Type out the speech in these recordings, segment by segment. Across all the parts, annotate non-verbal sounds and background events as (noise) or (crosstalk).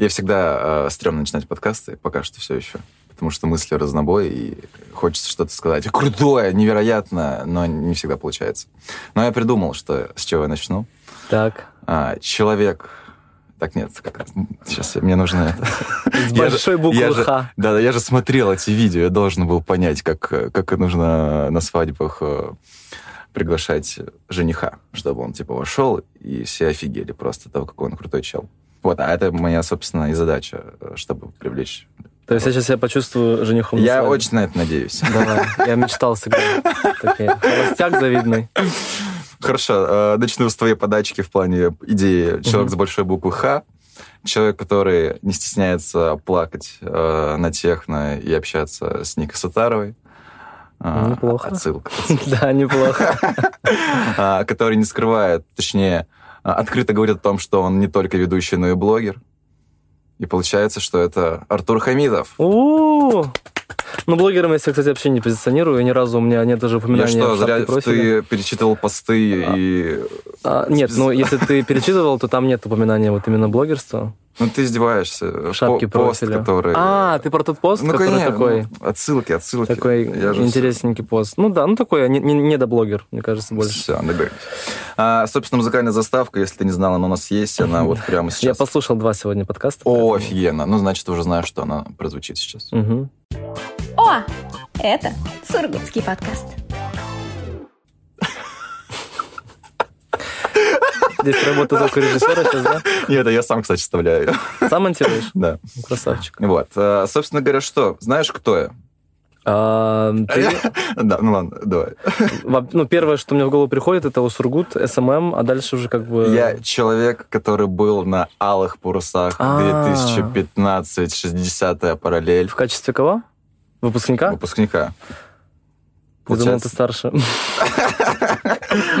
Я всегда э, стрёмно начинать подкасты, пока что все еще. Потому что мысли разнобой, и хочется что-то сказать крутое, невероятное, но не всегда получается. Но я придумал, что с чего я начну. Так. А, человек... Так, нет, как раз. Сейчас мне нужно это. (laughs) С большой буквы Х. Да, да, я же смотрел эти видео, я должен был понять, как, как нужно на свадьбах э, приглашать жениха, чтобы он, типа, вошел, и все офигели просто того, какой он крутой чел. Вот, а это моя, собственно, и задача, э, чтобы привлечь. То есть я сейчас себя почувствую женихом на Я свадьбе. очень на это надеюсь. Давай, я мечтал. Такие, холостяк завидный. Хорошо, э, начну с твоей подачки в плане идеи «Человек с большой буквы Х». Человек, который не стесняется плакать э, на техно и общаться с Никой Сатаровой. Неплохо. Отсылка. (laughs) Да, неплохо. (laughs) Который не скрывает, точнее, открыто говорит о том, что он не только ведущий, но и блогер. И получается, что это Артур Хамидов. У Ну, блогером я себя, кстати, вообще не позиционирую. Ни разу у меня нет даже Я упоминания что, в шапке зря ты перечитывал посты и... А, нет, ну, если ты перечитывал, то там нет упоминания вот именно блогерства. Ну, ты издеваешься. В шапке По- Пост, профиля. который... А, ты про тот пост, ну, который конечно, такой... ну, отсылки, отсылки. Такой Я же интересненький пост. Ну да, ну такой, не, не, недоблогер, мне кажется, больше. Все, договорились. А, собственно, музыкальная заставка, если ты не знала, она у нас есть, она вот прямо Я сейчас. послушал два сегодня подкаста. О, поэтому- офигенно. Ну, значит, уже знаешь, что она прозвучит сейчас. Мгм. О, это Сургутский подкаст. Здесь работа звукорежиссера сейчас, да? (laughs) Нет, это я сам, кстати, вставляю. Сам монтируешь? Да. Красавчик. Вот. А, Собственно говоря, что? Знаешь, кто я? А, ты- (laughs) Да, ну ладно, давай. ну, первое, что мне в голову приходит, это Сургут, SMM, а дальше уже как бы... Я человек, который был на алых парусах А. 2015, 60-я параллель В качестве кого? Выпускника? выпускника. Я думал, ты Получается, старше.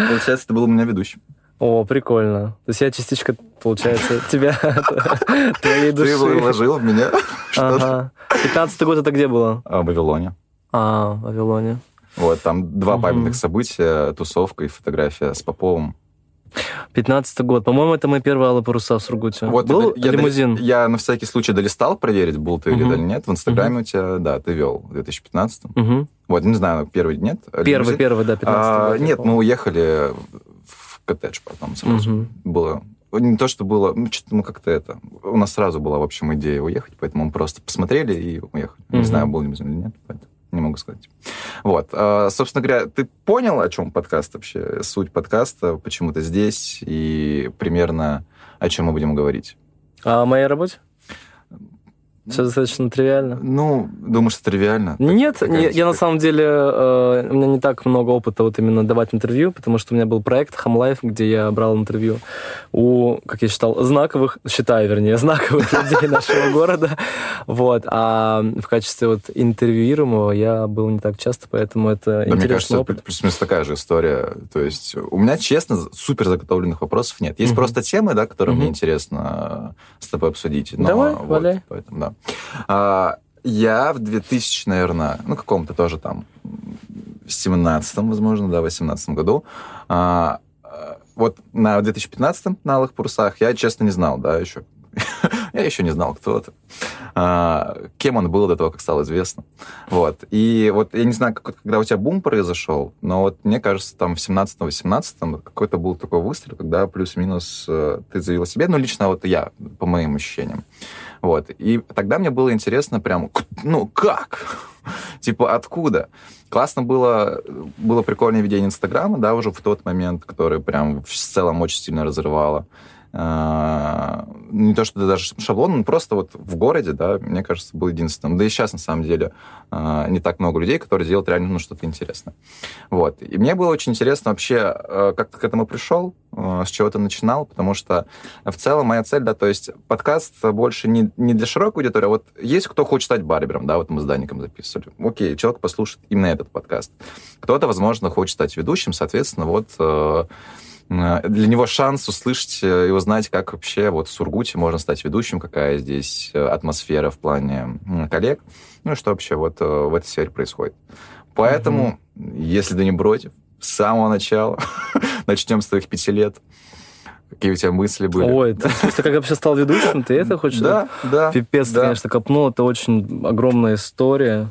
получается, ты был у меня ведущим. О, прикольно. То есть я частичка, получается, тебя, твоей Ты души. вложил в меня что-то. Ага. 15 год это где было? А, В Вавилоне. А, в Вавилоне. Вот, там два памятных события, тусовка и фотография с Поповым. 15 год. По-моему, это мои первые алые паруса в Сургуте. Вот, Был я, лимузин? Я на всякий случай долистал проверить, был ты или Мгм. или нет. В Инстаграме у тебя, да, ты вел в 2015. Мгм. Вот, не знаю, первый нет. Первый, лимузин. первый, да, 15 А, год. я Нет, мы уехали в коттедж потом сразу. Мгм. Было не то, что было, ну, что-то мы как-то это... У нас сразу была, в общем, идея уехать, поэтому мы просто посмотрели и уехали. Не Мгм. знаю, был лимузин или нет, поэтому не могу сказать. Вот. А, собственно говоря, ты понял, о чем подкаст вообще? Суть подкаста, почему ты здесь и примерно о чем мы будем говорить? О моей работе? Все достаточно тривиально. Ну, думаю, что тривиально. Нет, Такая не- я на типа- самом деле, э, у меня не так много опыта вот именно давать интервью, потому что у меня был проект Хамлайф, где я брал интервью у, как я считал, знаковых, считаю, вернее, (laughs) знаковых людей нашего города. Вот. А в качестве вот интервьюируемого я был не так часто, поэтому это Да, мне интересный кажется, опыт. плюс-минус такая же история. То есть у меня, честно, супер заготовленных вопросов нет. Есть просто темы, да, которые мне интересно с тобой обсудить. Давай, валяй. Поэтому, да. А, я в 2000, наверное, ну, каком-то тоже там, в 17 возможно, да, в 18 году, а, а, вот на 2015 на Алых Парусах я, честно, не знал, да, еще. (laughs) Я еще не знал, кто это. А, кем он был до того, как стало известно. Вот. И вот я не знаю, как, когда у тебя бум произошел, но вот мне кажется, там в 17-18 какой-то был такой выстрел, когда плюс-минус э, ты заявил себе, ну, лично вот я, по моим ощущениям. Вот. И тогда мне было интересно прям, ну, как? (laughs) типа, откуда? Классно было, было прикольное ведение Инстаграма, да, уже в тот момент, который прям в целом очень сильно разрывало. А, Не то, что даже шаблон, но просто вот в городе, да, мне кажется, был единственным. Да и сейчас, на самом деле, а, не так много людей, которые делают реально ну, что-то интересное. Вот. И мне было очень интересно вообще, э, как ты к этому пришел, с чего ты начинал, потому что в целом моя цель, да, то есть подкаст больше не, не для широкой аудитории, а вот есть кто хочет стать барбером, да, вот мы с Даником записывали. Окей, человек послушает именно этот подкаст. Кто-то, возможно, хочет стать ведущим, соответственно, вот для него шанс услышать э, и узнать, как вообще вот в Сургуте можно стать ведущим, какая здесь э, атмосфера в плане коллег, ну и что вообще вот э, в этой сфере происходит. Поэтому, если ты не против, с самого начала, (laughs) начнем с твоих пяти лет, Какие у тебя мысли были? Ой, ты, в смысле, как я вообще стал ведущим, ты это хочешь? Да, да. Пипец, да. конечно, копнул. Это очень огромная история.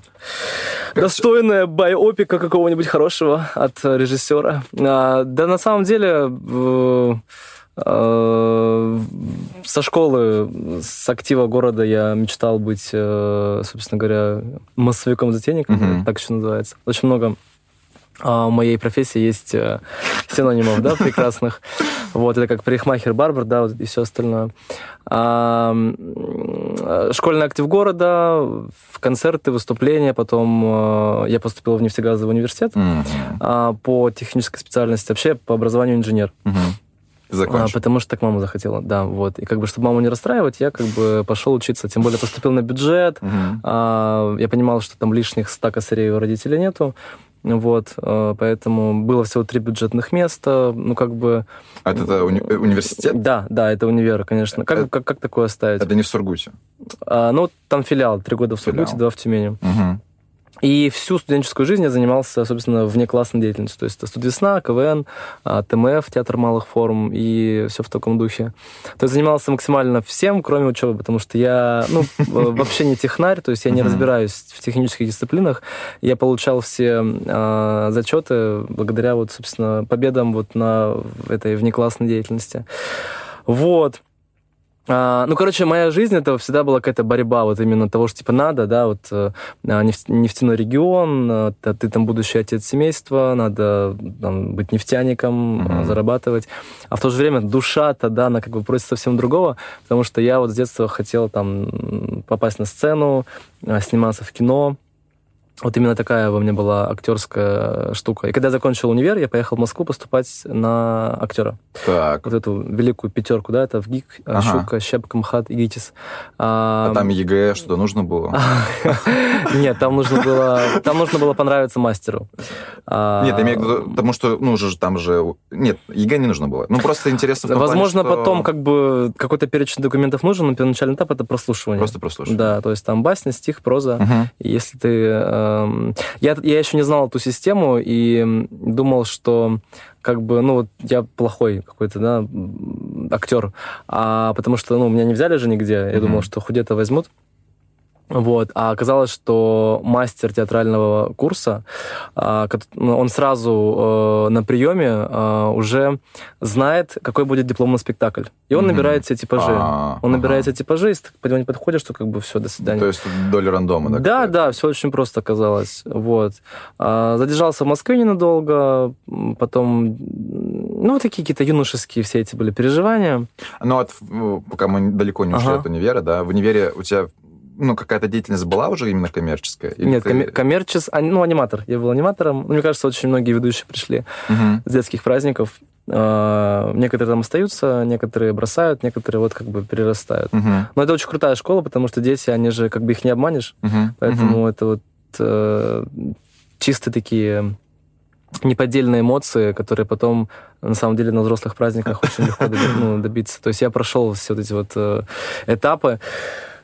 Достойная байопика какого-нибудь хорошего от режиссера. А, да, на самом деле, э, э, со школы, с актива города я мечтал быть, э, собственно говоря, массовиком-затейником, Мгм. так еще называется. Очень много а, у моей профессии есть э, синонимов, да, прекрасных. Вот, это как парикмахер, барбер, да, вот и все остальное. А, школьный актив города, в концерты, выступления, потом э, я поступил в нефтегазовый университет а, по технической специальности. Вообще, по образованию инженер. Мгм. А, потому что так мама захотела, да, вот. И как бы, чтобы маму не расстраивать, я как бы пошел учиться. Тем более поступил на бюджет, Мгм. а, я понимал, что там лишних 100 косарей у родителей нету. Вот, а, поэтому было всего три бюджетных места. Ну, как бы... А это уни- э, университет? Да, да, это универ, конечно. Как, Это- как, как такое оставить? Это не в Сургуте. А, ну, там филиал, три года в Сургуте, Филиал. два в Тюмени. Мгм. И всю студенческую жизнь я занимался, собственно, внеклассной деятельностью. То есть это студвесна, КВН, а, ТМФ, театр малых форм и все в таком духе. То есть занимался максимально всем, кроме учебы, потому что я ну, э, вообще не технарь, то есть я не разбираюсь в технических дисциплинах. Я получал все а, зачеты благодаря, вот, собственно, победам вот на этой внеклассной деятельности. Вот. А, ну, короче, моя жизнь это всегда была какая-то борьба вот именно того, что типа надо, да, вот э, а, нефть- нефтяной регион, э, ты там будущий отец семейства, надо там, быть нефтяником, э, зарабатывать. А в то же время душа-то, да, она как бы просит совсем другого, потому что я вот с детства хотел там попасть на сцену, э, сниматься в кино. Вот именно такая во мне была актерская штука. И когда я закончил универ, я поехал в Москву поступать на актера Так. вот эту великую пятерку, да, это ВГИК, Ага. Щука, Щепка, МХАТ и ГИТИС. А там ЕГЭ что нужно было? (laughs) Нет, там нужно было, там нужно было понравиться мастеру. А, Нет, я имею в виду, потому что, ну, же там же... Нет, ЕГЭ не нужно было. Ну, просто интересно Возможно, потом как бы какой-то перечень документов нужен, но первоначальный этап это прослушивание. Просто прослушать. Да, то есть там басня, стих, проза. Если ты... эм, я, я еще не знал эту систему и думал, что как бы, ну, вот я плохой какой-то, да, актер. А потому что, ну, меня не взяли же нигде. Я Мгм. думал, что худе-то возьмут. Вот. А оказалось, что мастер театрального курса, а, ну, он сразу э, на приеме э, уже знает, какой будет дипломный спектакль. И он Мгм. набирает все типажи. А, Он набирает все типажи, если ты не подходишь, то как бы все, до свидания. То есть доля рандома, да? Да, да, все очень просто оказалось. Вот. А, задержался в Москве ненадолго, потом, ну, такие какие-то юношеские все эти были переживания. Ну, вот в- пока мы далеко не ушли Ага. от универа, да, в универе у тебя ну, какая-то деятельность была уже именно коммерческая? Или Нет, ты- коммер- коммерчес... а, ну, аниматор. Я был аниматором. Ну, мне кажется, очень многие ведущие пришли Мгм. с детских праздников. А, некоторые там остаются, некоторые бросают, некоторые вот как бы перерастают. Мгм. Но это очень крутая школа, потому что дети, они же как бы их не обманешь. Мгм. Поэтому это вот э, чисто такие неподдельные эмоции, которые потом на самом деле на взрослых праздниках очень легко (laughs) ну, добиться. То есть я прошел все вот эти вот э, этапы.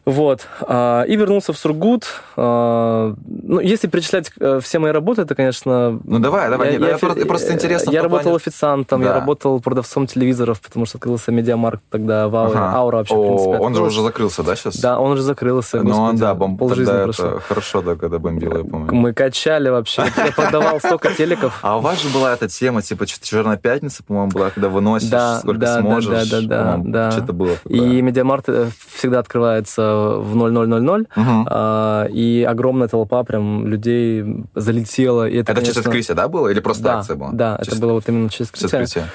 Вот. А, И вернулся в Сургут. А, Ну, если перечислять э, все мои работы, это, конечно... Ну, давай, давай, нет, я фи- просто- интересно в Я работал плане- официантом, я Да. работал продавцом телевизоров, потому что открылся медиамаркт тогда в Ауре. Ага. Аура вообще, в О, принципе, он же уже закрылся, да, сейчас? Да, он уже закрылся. Ну, он, да, бом... полжизни тогда прошло. это хорошо, да, когда бомбило, я помню. Мы качали вообще. Я продавал столько телеков. А у вас же была эта тема, типа, «Черная пятница», по-моему, была, когда выносишь, сколько сможешь. да, да, да. Что-то было. И Media Markt э, всегда открывается в 0000, Мгм. а, и огромная толпа прям людей залетела. И это, Это через конечно, открытие, да, было? Или просто Да, акция была? да, это Через- было вот именно через через открытие. открытие.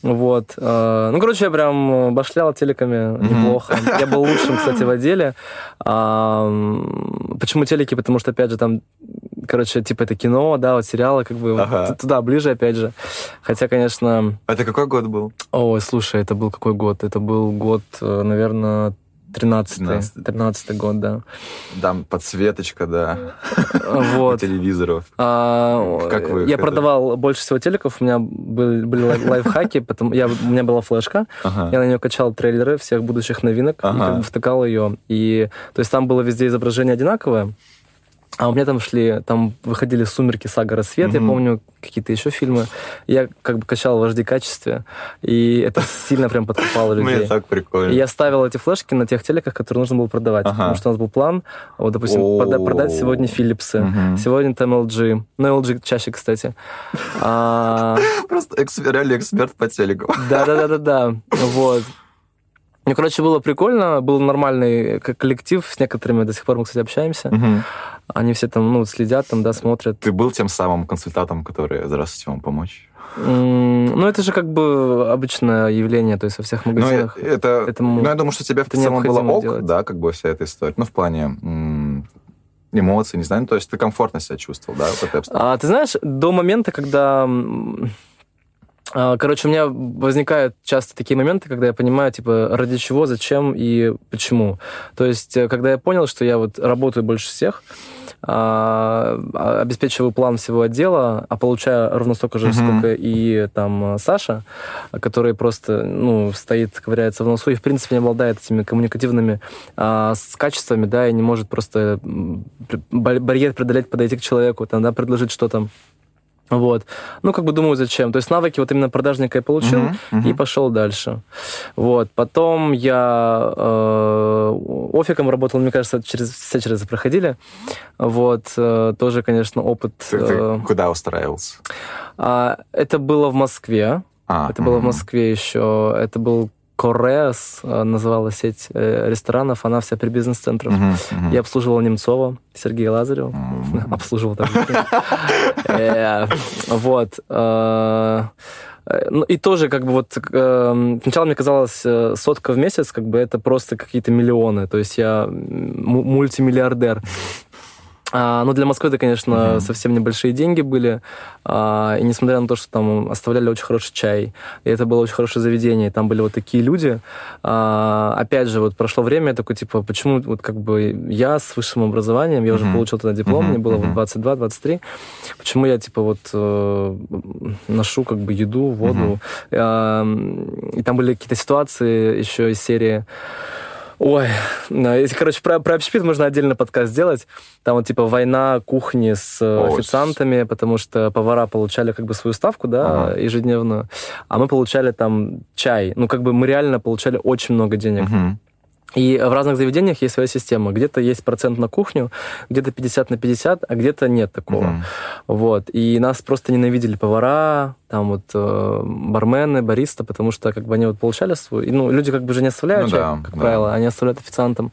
Вот. э, Ну, короче, я прям башлял телеками Мгм. неплохо. Я был лучшим, кстати, в отделе. А, Почему телеки? Потому что, опять же, там, короче, типа это кино, да, вот сериалы, как бы Ага. вот туда ближе, опять же. Хотя, конечно, Это какой год был? ой, слушай, это был какой год? Это был год, э, наверное, 13 13-й. 13 год, да. Там подсветочка, да, Вот. телевизоров. А, Как вы я это- продавал больше всего телеков, у меня были, были лай- лайфхаки, потом я, у меня была флешка, Ага. я на нее качал трейлеры всех будущих новинок и Ага. как бы втыкал ее. И, то есть там было везде изображение одинаковое, А у меня там шли, там выходили «Сумерки», «Сага», «Рассвет», я Мгм. помню какие-то еще фильмы. Я как бы качал в HD качестве, и это сильно прям подкупало Мне (laughs) людей. так прикольно. И я ставил эти флешки на тех телеках, которые нужно было продавать. Ага. Потому что у нас был план, вот, допустим, прода- продать сегодня Мгм. сегодня там LG. Ну, LG чаще, кстати. А, (laughs) Просто реально эксперт по телеку. Да-да-да-да-да. Вот. Ну, короче, было прикольно, был нормальный коллектив, с некоторыми до сих пор мы, кстати, общаемся. Мгм. Они все там, ну, следят, там, да, смотрят. Ты был тем самым консультантом, который «Здравствуйте, вам помочь»? Ну, это же как бы обычное явление, то есть во всех Ну, магазинах. э, это, Этому- ну, я думаю, что тебе в целом было ок, делать. да, как бы вся эта история. Ну, в плане эмоций, не знаю, ну, то есть ты комфортно себя чувствовал, да, в этой обстановке? А, ты знаешь, до момента, когда... а, Короче, у меня возникают часто такие моменты, когда я понимаю, типа, ради чего, зачем и почему. То есть, э, когда я понял, что я вот работаю больше всех, обеспечиваю план всего отдела, а получаю ровно столько же, Мгм. сколько и там Саша, который просто, ну, стоит, ковыряется в носу и, в принципе, не обладает этими коммуникативными а, с качествами, да, и не может просто барьер преодолеть, подойти к человеку, там, да, предложить что-то. Вот. Ну, как бы думаю, зачем. То есть навыки вот именно продажника я получил Мгм, мгм. и пошел дальше. Вот. Потом я э, офиком работал, мне кажется, через, все через это проходили. Вот. Э, тоже, конечно, опыт. Ты, ты э, куда устраивался? а, это было в Москве. А, Это было в. Москве еще. Это был Кореас, э, называлась сеть э, ресторанов. Она вся при бизнес-центрах. Мгм, мгм. Я обслуживал Немцова, Сергея Лазарева. М. (laughs) Обслуживал так. (laughs) Э, Вот. Ну, и тоже, как бы, вот, э, сначала мне казалось, сотка в месяц, как бы, это просто какие-то миллионы. То есть я мультимиллиардер. А, ну, для Москвы это, конечно, Мгм. совсем небольшие деньги были. А, и несмотря на то, что там оставляли очень хороший чай, и это было очень хорошее заведение, и там были вот такие люди. а, опять же, вот прошло время, я такой, типа, почему вот как бы я с высшим образованием, я уже Мгм. получил тогда диплом, Мгм, мне было вот мгм. 22-23, почему я, типа, вот э, ношу как бы еду, воду. А, и там были какие-то ситуации еще из серии Ой, да, если, короче, про, про общепит можно отдельно подкаст сделать. Там вот типа война кухни с э, Ой. официантами, потому что повара получали как бы свою ставку, да, Ага. ежедневную, а мы получали там чай. Ну, как бы мы реально получали очень много денег. Мгм. И в разных заведениях есть своя система. Где-то есть процент на кухню, где-то 50 на 50, а где-то нет такого. Мгм. Вот. И нас просто ненавидели повара, там вот э, бармены, бариста, потому что как бы они вот получали свой... Ну, люди как бы же не оставляют Ну чай, да, как да. правило, они оставляют официантам.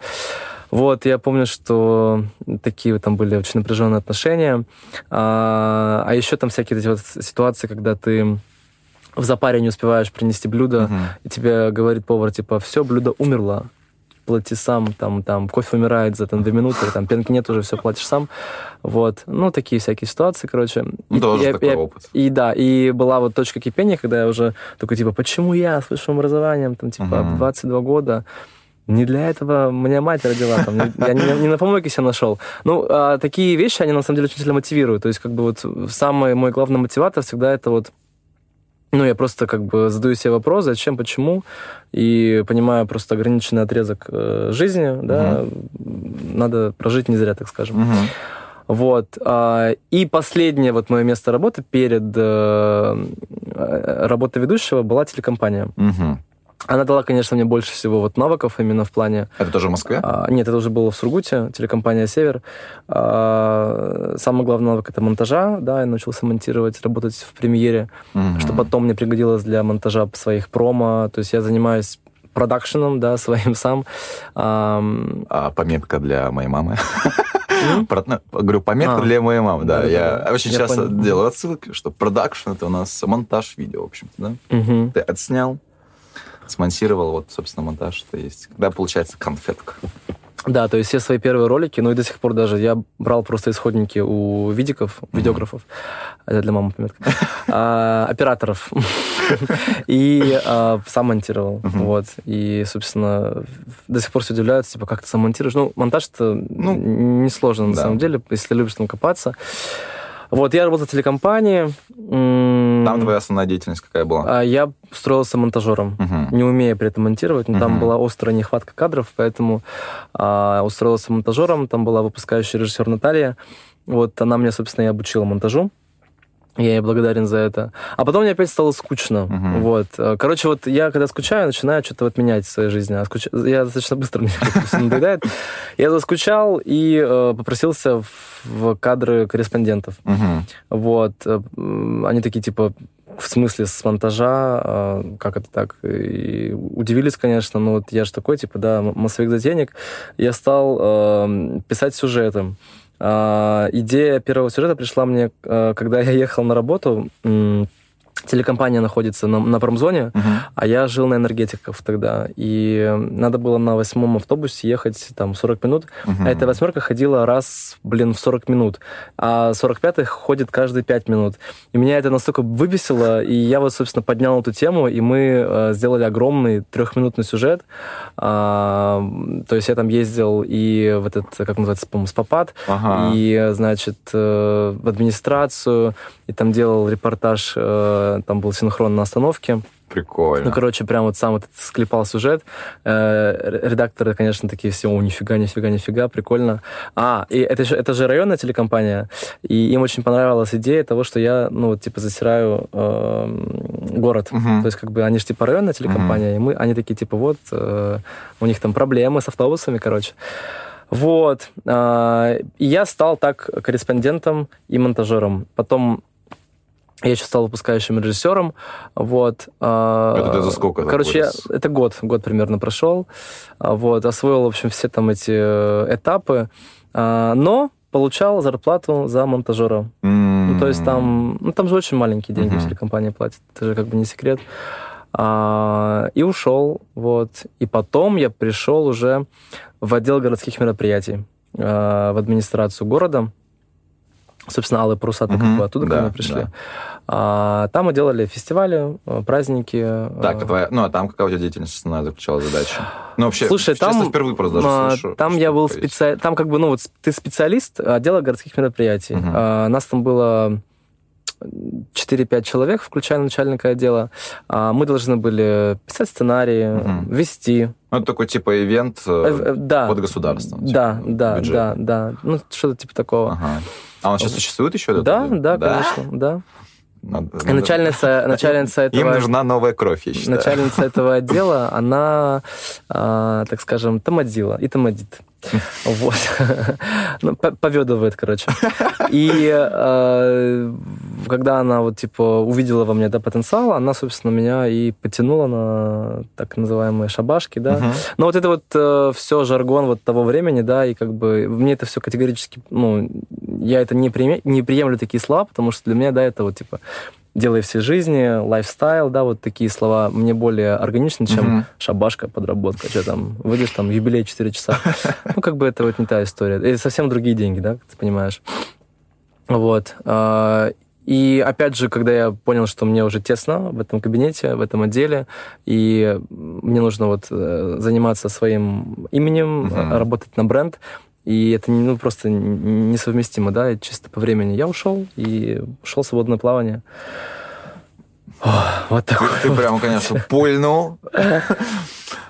Вот, я помню, что такие там были очень напряженные отношения. А, а еще там всякие эти вот ситуации, когда ты в запаре не успеваешь принести блюдо, Мгм. и тебе говорит повар, типа, все, блюдо умерло, плати сам, там, там, кофе умирает за там, две минуты, там, пенки нет уже, все, платишь сам. Вот. Ну, такие всякие ситуации, короче. Ну, И- тоже я- такой я- опыт. И да, и была вот точка кипения, когда я уже такой, типа, почему я с высшим образованием, там, типа, в 22 года, не для этого меня мать родила, там, я не, не на помойке себя нашел. Ну, а такие вещи, они на самом деле очень сильно мотивируют. То есть, как бы вот самый мой главный мотиватор всегда это вот ну, я просто как бы задаю себе вопрос, зачем, почему, и понимаю просто ограниченный отрезок э, жизни, да, надо прожить не зря, так скажем. Мгм. Вот. а, И последнее вот мое место работы перед э, работой ведущего была телекомпания. Мгм. Она дала, конечно, мне больше всего вот навыков именно в плане... Это тоже в Москве? а, Нет, это уже было в Сургуте, телекомпания «Север». А, Самый главный навык — это монтажа, да, я научился монтировать, работать в премьере, Мгм. что потом мне пригодилось для монтажа своих промо. То есть я занимаюсь продакшеном, да, (laughs) своим сам. Ам, А, пометка для моей мамы. ну, Говорю, пометка А. для моей мамы, да. Да-да-да. Я очень Я часто понял. делаю отсылки, что продакшн это у нас монтаж видео, в общем-то, да. Мгм. Ты отснял, смонтировал, вот, собственно, монтаж это есть. Когда получается конфетка. Да, то есть все свои первые ролики, ну и до сих пор даже я брал просто исходники у видиков, видеографов, это для мамы пометка, (laughs) а, операторов, и а, сам монтировал, вот. И, собственно, до сих пор все удивляются, типа, как ты сам монтируешь. Ну, монтаж-то Ну, несложно на да. самом деле, если любишь там копаться. Вот, я работал в телекомпании. Там твоя основная деятельность какая была? а Я устроился монтажером, Мгм. не умея при этом монтировать. но Там Мгм. была острая нехватка кадров, поэтому а, устроился монтажером. Там была выпускающая режиссер Наталья. Вот она меня, собственно, и обучила монтажу. Я ей благодарен за это. А потом мне опять стало скучно. Мгм. Вот. Э, Короче, вот я когда скучаю, начинаю что-то вот менять в своей жизни. А скуч- Я достаточно быстро (laughs) мне всё надоедает. Я заскучал и э, попросился в- кадры корреспондентов. Мгм. Вот. э, Они такие, типа, в смысле, с монтажа, э, как это так? И удивились, конечно, но вот я же такой, типа, да, массовик за денег. Я стал э, писать сюжеты. А, Идея первого сюжета пришла мне, э, когда я ехал на работу. Телекомпания находится на, на промзоне, Мгм. а я жил на энергетиках тогда. И надо было на восьмом автобусе ехать там 40 минут. Мгм. А эта восьмерка ходила раз, блин, в 40 минут. А 45-х ходит каждые 5 минут. И меня это настолько выбесило, и я вот, собственно, поднял эту тему, и мы э, сделали огромный трехминутный сюжет. А, то есть я там ездил и в этот, как называется, по-моему, спопад, Ага. и, значит, э, в администрацию, и там делал репортаж, э, там был синхрон на остановке. Прикольно. Ну, короче, прям вот сам вот склепал сюжет. Э, Редакторы, конечно, такие все, о, нифига, нифига, нифига, прикольно. А, и это же, это же районная телекомпания, и им очень понравилась идея того, что я, ну, вот, типа, засираю э, город. Мгм. То есть, как бы, они же, типа, районная телекомпания, и мы, они такие, типа, вот, э, у них там проблемы с автобусами, короче. Вот. А, И я стал так корреспондентом и монтажером. Потом я еще стал выпускающим режиссером. Вот. А, Это ты за сколько Короче, я- это год, год примерно прошел. А, Вот. Освоил, в общем, все там эти э, этапы. А, Но получал зарплату за монтажера. Ну, то есть там, ну, там же очень маленькие деньги Мгм. в телекомпании платят, это же как бы не секрет. А, и ушел, вот. И потом я пришел уже в отдел городских мероприятий, а, в администрацию города. Собственно, алые паруса как Мгм. бы оттуда Да, мне пришли. да. А, там мы делали фестивали, э, праздники. Так, э, а твоя, ну, а там какая у тебя деятельность основная заключалась задача? Ну, вообще, Слушай, честно, там, впервые просто даже а, слышу. там я был специалист, там как бы, ну вот ты специалист отдела городских мероприятий. Мгм. А, нас там было 4-5 человек, включая начальника отдела. А, мы должны были писать сценарии, Мгм. вести. Ну, это такой, типа, ивент Э, э, э, да. под государством. Да, типа, да, бюджет. да, да. Ну, что-то типа такого. Ага. А он сейчас существует еще? этот Да, отдел? да, конечно, да. Надо- начальница, (laughs) начальница Им этого... нужна новая кровь, я считаю. Начальница этого отдела, она, а, так скажем, тамадила и тамадит. Вот. (laughs) Ну, по- поведывает, короче. И э, когда она вот, типа, увидела во мне, да, потенциал, она, собственно, меня и потянула на так называемые шабашки, да. Но вот это вот все жаргон вот того времени, да, и как бы мне это все категорически, ну, я это не, приме- не приемлю такие слова, потому что для меня, да, это вот, типа, делай всей жизни, лайфстайл, да, вот такие слова мне более органичны, чем Мгм. шабашка, подработка, что там, выйдешь там, юбилей 4 часа. (laughs) Ну, как бы это вот не та история. Это совсем другие деньги, да, ты понимаешь. Вот. А, И опять же, когда я понял, что мне уже тесно в этом кабинете, в этом отделе, и мне нужно вот э, заниматься своим именем, э, работать на бренд, и это ну, просто несовместимо, да, и чисто по времени. Я ушел и ушел в свободное плавание. Ох, Вот Ты, такой. ты прям, конечно, пульнул. (laughs)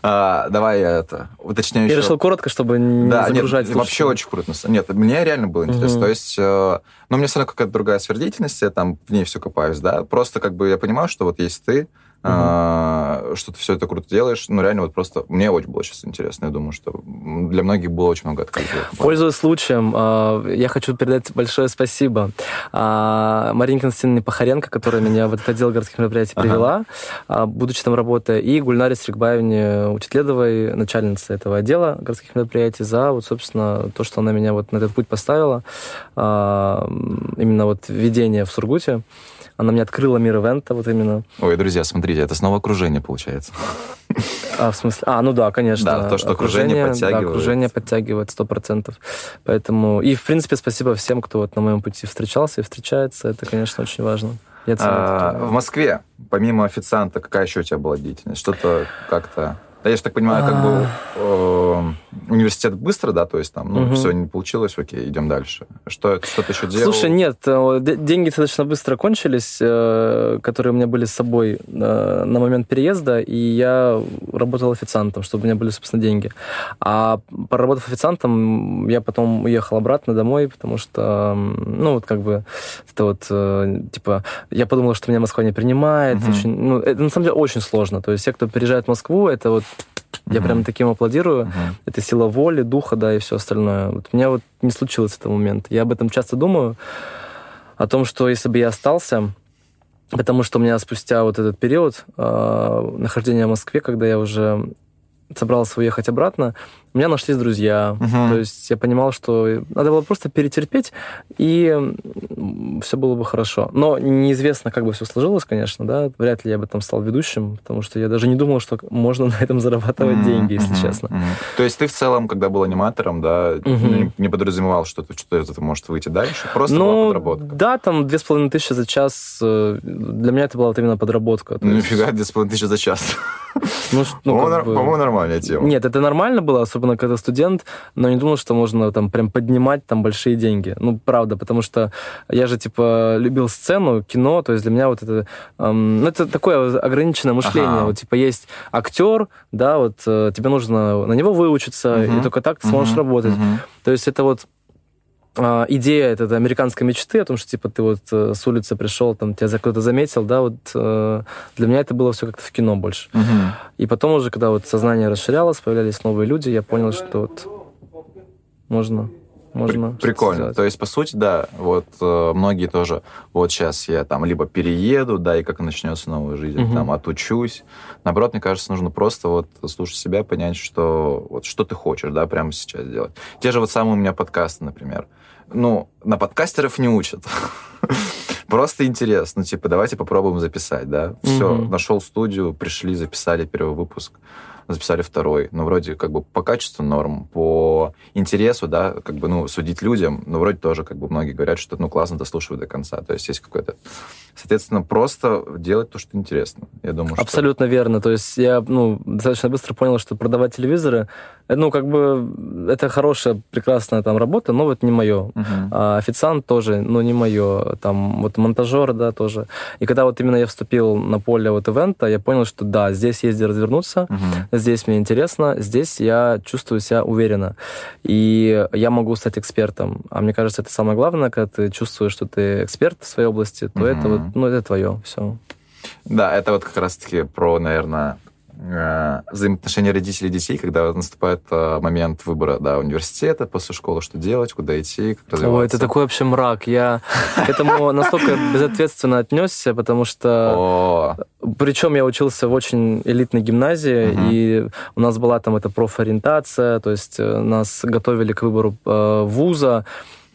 А, Давай я это уточню Я еще. решил коротко, чтобы не Да, нет, загружать. вообще слушателей. очень круто. Нет, мне реально было интересно. Мгм. То есть, э, ну, меня все равно какая-то другая сфера деятельности, я там в ней все копаюсь, да. Просто как бы я понимаю, что вот есть ты, а, что ты все это круто делаешь, ну, реально вот просто мне очень было сейчас интересно. Я думаю, что для многих было очень много открытий. Пользуясь случаем, э, я хочу передать большое спасибо а, Марине Константиновне Пахаренко, которая меня в этот отдел городских мероприятий привела, а, будучи там работая, и Гульнаре Стрикбаевне Учетледовой, начальнице этого отдела городских мероприятий, за вот, собственно, то, что она меня вот на этот путь поставила, а, именно вот введение в Сургуте. Она мне открыла мир ивента, вот именно. Ой, друзья, смотрите, это снова окружение получается. А, в смысле? А, ну да, конечно. Да, то, что окружение да, подтягивает. окружение подтягивает, сто процентов. Поэтому... И, в принципе, спасибо всем, кто вот на моем пути встречался и встречается. Это, конечно, очень важно. Я ценю А, это. в Москве, помимо официанта, какая еще у тебя была деятельность? Что-то как-то... Да я же так понимаю, как бы... университет быстро, да, то есть там, ну, Мгм. все не получилось, окей, идем дальше. Что, что ты еще делал? Слушай, нет, э, деньги достаточно быстро кончились, э, которые у меня были с собой э, на момент переезда, и я работал официантом, чтобы у меня были, собственно, деньги. А поработав официантом, я потом уехал обратно домой, потому что, ну, вот как бы, это вот, типа, я подумал, что меня Москва не принимает. Мгм. Очень, ну, это на самом деле очень сложно. То есть все, кто переезжает в Москву, это вот, я прям таким аплодирую. Это сила воли, духа, да, и все остальное. Вот у меня вот не случилось этого момента. Я об этом часто думаю, о том, что если бы я остался, потому что у меня спустя вот этот период э, нахождения в Москве, когда я уже собрался уехать обратно, у меня нашлись друзья. Мгм. То есть я понимал, что надо было просто перетерпеть, и все было бы хорошо. Но неизвестно, как бы все сложилось, конечно, да. Вряд ли я бы там стал ведущим, потому что я даже не думал, что можно (laughs) на этом зарабатывать Мгм, деньги, если мгм, честно. мгм. То есть ты в целом, когда был аниматором, да, Мгм. не, подразумевал, что, что это может выйти дальше? Просто была Ну, подработка. да, там две с половиной тысячи за час. э, Для меня это была вот именно подработка. Ну, нифига, 2,5 тысячи за час. ну, ну, по-моему, бы- по-моему, нормальная тема. Нет, это нормально было, особенно когда студент, но не думал, что можно там прям поднимать там большие деньги. Ну, правда, потому что я же, типа, любил сцену, кино, то есть для меня вот это... эм, ну, это такое ограниченное мышление. Ага. Вот, типа, есть актер, да, вот э, тебе нужно на него выучиться, Мгм. и только так ты сможешь Мгм, работать. мгм. То есть это вот а, идея это, это американской мечты о том, что типа ты вот э, с улицы пришел, там тебя кто-то заметил, да, вот э, для меня это было все как-то в кино больше. Мгм. И потом уже, когда вот сознание расширялось, появлялись новые люди, я понял, что вот можно, можно. При- Прикольно. сделать. То есть, по сути, да, вот э, многие тоже, вот сейчас я там либо перееду, да, и как начнется новая жизнь, Мгм. там отучусь. Наоборот, мне кажется, нужно просто вот слушать себя, понять, что вот что ты хочешь, да, прямо сейчас делать. Те же вот самые у меня подкасты, например. Ну, на подкастеров не учат. (laughs) Просто интересно, типа, давайте попробуем записать, да. Все, нашел студию, пришли, записали первый выпуск, записали второй. Ну, вроде как бы по качеству норм, по интересу, да, как бы, ну, судить людям, но вроде тоже, как бы, многие говорят, что, ну, классно дослушиваю до конца. То есть есть какой-то... Соответственно, просто делать то, что интересно. Я думаю, что... Абсолютно верно. То есть я ну, достаточно быстро понял, что продавать телевизоры, э, ну, как бы, это хорошая, прекрасная там работа, но вот не мое. Мгм. А официант тоже, ну, не мое. Там вот монтажер, да, тоже. И когда вот именно я вступил на поле вот ивента, я понял, что да, здесь есть где развернуться, Мгм. Здесь мне интересно, здесь я чувствую себя уверенно. И я могу стать экспертом. А мне кажется, это самое главное, когда ты чувствуешь, что ты эксперт в своей области, то это вот, ну, это твое, все. Да, это вот как раз-таки про, наверное, взаимоотношения родителей и детей, когда наступает э, момент выбора да, университета, после школы, что делать, куда идти, как развиваться. Ой, это такой вообще мрак. Я к этому (laughs) настолько безответственно отнесся, потому что... Причем я учился в очень элитной гимназии, и у нас была там эта профориентация, то есть э, нас готовили к выбору э, вуза.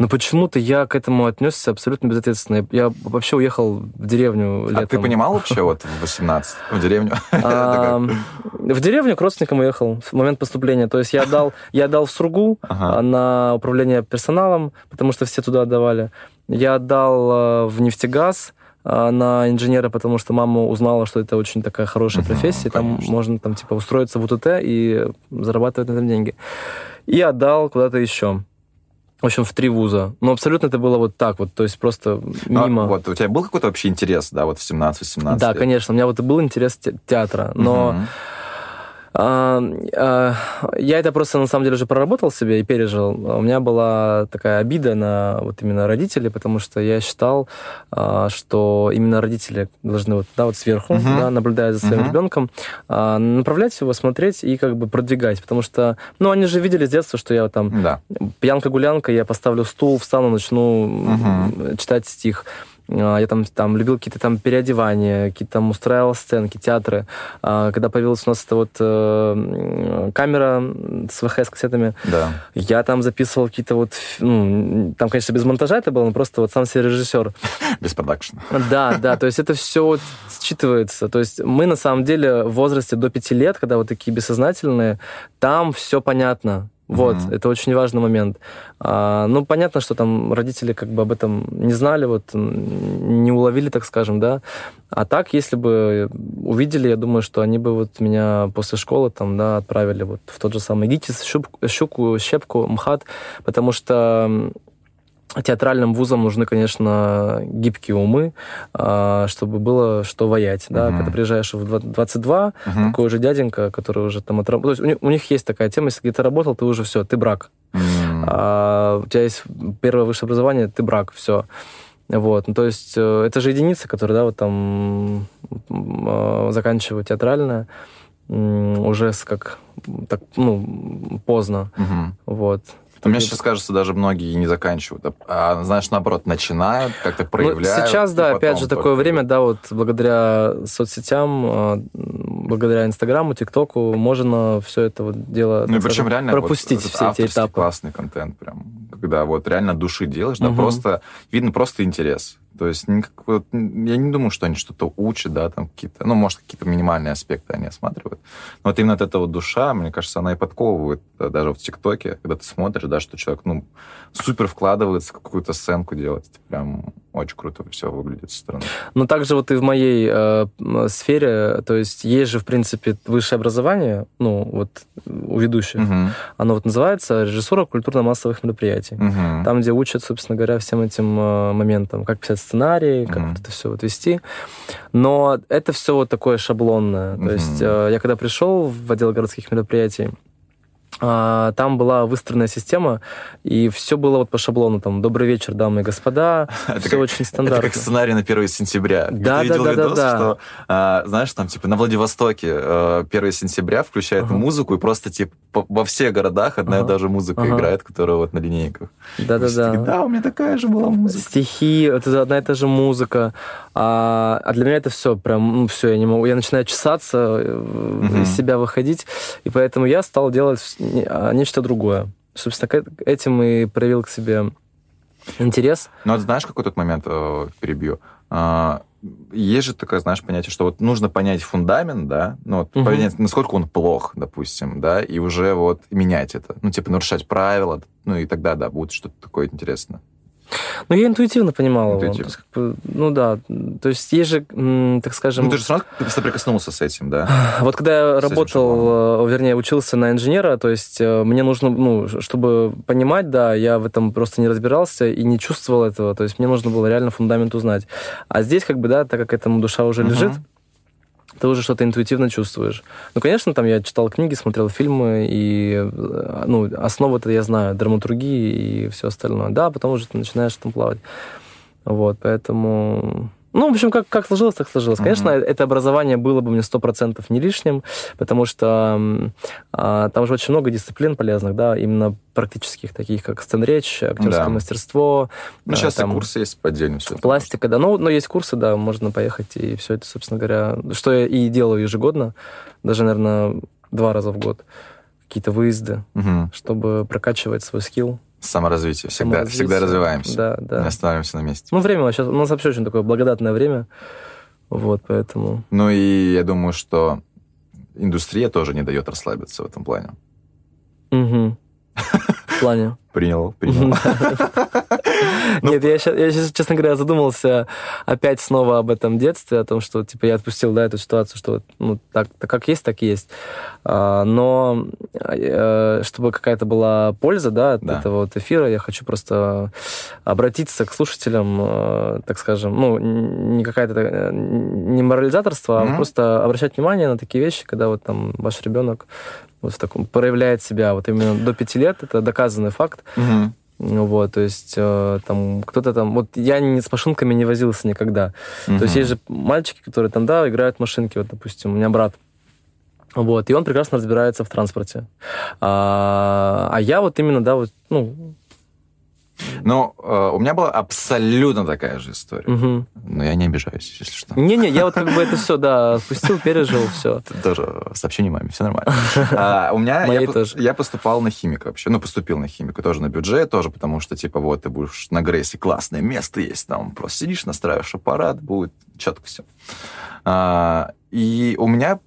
Но почему-то я к этому отнесся абсолютно безответственно. Я вообще уехал в деревню летом. а ты понимал вообще вот в 18 в деревню? (laughs) А, В деревню к родственникам уехал в момент поступления. То есть я отдал, я отдал в Сургу а, на управление персоналом, потому что все туда отдавали. Я отдал а, в нефтегаз а, на инженера, потому что мама узнала, что это очень такая хорошая профессия, там конечно. можно там типа устроиться в УТТ и зарабатывать на этом деньги. И отдал куда-то еще. В общем, в три вуза. Но абсолютно это было вот так вот, то есть просто Ну, мимо. Вот, у тебя был какой-то вообще интерес, да, вот в 17-18 да, лет? конечно, у меня вот и был интерес те- театра, но Мгм. А, а, я это просто на самом деле уже проработал себе и пережил. У меня была такая обида на вот именно родителей, потому что я считал, а, что именно родители должны вот, да, вот сверху, Мгм. да, наблюдая за своим Мгм. ребенком, а, направлять его, смотреть и как бы продвигать, потому что, ну, они же видели с детства, что я там Да. пьянка-гулянка, я поставлю стул, встану, начну м, читать стих. А, Я там, там любил какие-то там переодевания, какие-то там устраивал сценки, театры. А, Когда появилась у нас эта вот э, камера с ВХС-кассетами, Да. я там записывал какие-то вот, ну, там, конечно, без монтажа это было, но просто вот сам себе режиссер. (laughs) Без продакшена. Да, да, то есть это все вот считывается. То есть мы на самом деле в возрасте до пяти лет, когда вот такие бессознательные, там все понятно. Вот, Мгм. это очень важный момент. А, ну, понятно, что там родители как бы об этом не знали, вот, не уловили, так скажем, да. А так, если бы увидели, я думаю, что они бы вот меня после школы там, да, отправили вот в тот же самый ГИТИС, щуп- щуку, щепку, МХАТ, потому что театральным вузам нужны, конечно, гибкие умы, а, чтобы было что воять. Да? Мгм. Когда приезжаешь в два- 22, Мгм. такой же дяденька, который уже там отработал. То есть у них, есть такая тема, если где-то работал, ты уже все, ты брак. М. А, у тебя есть первое высшее образование, ты брак, все. Вот, ну, то есть э, это же единицы, которые, да, вот там э, заканчивают театральное уже с как так, ну, поздно, Мгм. вот. Мне сейчас кажется, даже многие не заканчивают, а, а, знаешь, наоборот, начинают, как-то Ну, проявляют. сейчас, и да, опять же, такое время, да, вот благодаря соцсетям, э, благодаря Инстаграму, ТикТоку можно все это вот дело Ну и причем скажем, реально пропустить вот все эти этапы. классный контент прям, когда вот реально души делаешь, да, Мгм. просто видно просто интерес. То есть вот, я не думаю, что они что-то учат, да, там какие-то, ну, может, какие-то минимальные аспекты они осматривают. Но вот именно от этого душа, мне кажется, она и подковывает да, даже в ТикТоке, когда ты смотришь, да, что человек, ну, супер вкладывается, какую-то сценку делает. Это прям очень круто все выглядит со стороны. Но также вот и в моей э, сфере, то есть есть же, в принципе, высшее образование, ну, вот у ведущих. Мгм. Оно вот называется режиссура культурно-массовых мероприятий. Мгм. Там, где учат, собственно говоря, всем этим э, моментам, как писать сценарий, как Мгм. вот это все вот вести. Но это все вот такое шаблонное. То есть э, я когда пришел в отдел городских мероприятий, там была выстроенная система, и все было вот по шаблону. Там «Добрый вечер, дамы и господа». (laughs) Это все как- очень Это стандартно. как сценарий на 1 сентября. Где Да, ты да, видел да, да, видос, да. что, а, знаешь, там, типа, на Владивостоке э, 1 сентября включают Ага. музыку, и просто, типа, во всех городах одна и Ага. та же музыка Ага. играет, которая вот на линейках. И Да-да-да. Да, у меня такая же была музыка. Стихи, это одна и та же музыка. А, а для меня это все прям, ну, все, я не могу. Я начинаю чесаться, Мгм. из себя выходить. И поэтому я стал делать а, нечто другое. Собственно, к э- этим и проявил к себе интерес. Но вот знаешь, какой тут момент э, перебью? А, есть же такое, знаешь, понятие, что вот нужно понять фундамент, да, ну, вот Мгм. понять, насколько он плох, допустим, да, и уже вот менять это. Ну, типа, нарушать правила, ну, и тогда, да, будет что-то такое интересное. Но я интуитивно понимал его. Интуитивно. То есть, как бы, ну да, то есть есть же, так скажем... Ну, ты же равно соприкоснулся с этим, да? (sighs) Вот когда я С работал, э, вернее, учился на инженера, то есть э, мне нужно, ну, чтобы понимать, да, я в этом просто не разбирался и не чувствовал этого, то есть мне нужно было реально фундамент узнать. А здесь, как бы, да, так как этому душа уже Мгм. лежит, ты уже что-то интуитивно чувствуешь. Ну, конечно, там я читал книги, смотрел фильмы, и, э, ну, основы-то я знаю, драматургии и все остальное. Да, потом уже ты начинаешь там плавать. Вот, поэтому... Ну, в общем, как, как сложилось, так сложилось. Конечно, это образование было бы мне сто процентов не лишним, потому что а, там же очень много дисциплин полезных, да, именно практических, таких как сценречь, актерское Да. мастерство, Ну, а, сейчас там и курсы есть по отдельно все. пластика, да. Ну, но есть курсы, да, можно поехать и все это, собственно говоря, что я и делаю ежегодно, даже, наверное, два раза в год, какие-то выезды, Угу. чтобы прокачивать свой скилл. Саморазвитие. Всегда, саморазвитие. всегда развиваемся. Да, Не да. останавливаемся на месте. Ну, время сейчас, у нас вообще очень такое благодатное время, вот, поэтому... Ну и я думаю, что индустрия тоже не дает расслабиться в этом плане. Мгм. (laughs) В плане. Принял, принял. Ну, Нет, я сейчас, честно говоря, задумался опять снова об этом детстве, о том, что, типа, я отпустил, да, эту ситуацию, что, ну, так, как есть, так и есть. А, Но э, чтобы какая-то была польза, да, от этого вот эфира, я хочу просто обратиться к слушателям, э, так скажем, ну, не какая-то, э, не морализаторство, а просто обращать внимание на такие вещи, когда вот там ваш ребенок вот в таком проявляет себя вот именно до пяти лет, это доказанный факт. Мгм. Ну Вот, то есть э, там кто-то там... Вот я не с машинками не возился никогда. То есть есть же мальчики, которые там, да, играют в машинки, вот, допустим, у меня брат. Вот, и он прекрасно разбирается в транспорте. А, а я вот именно, да, вот, ну... Ну, э, у меня была абсолютно такая же история. мгм. Но я не обижаюсь, если что. Не-не, я вот как бы это все, да, отпустил, пережил, все. (laughs) Тоже сообщение маме, все нормально. (laughs) А, У меня я тоже. я поступал на химика вообще. Ну, поступил на химика тоже на бюджет, тоже потому что, типа, вот, ты будешь на Грейсе, классное место есть, там просто сидишь, настраиваешь аппарат, будет четко все. И у меня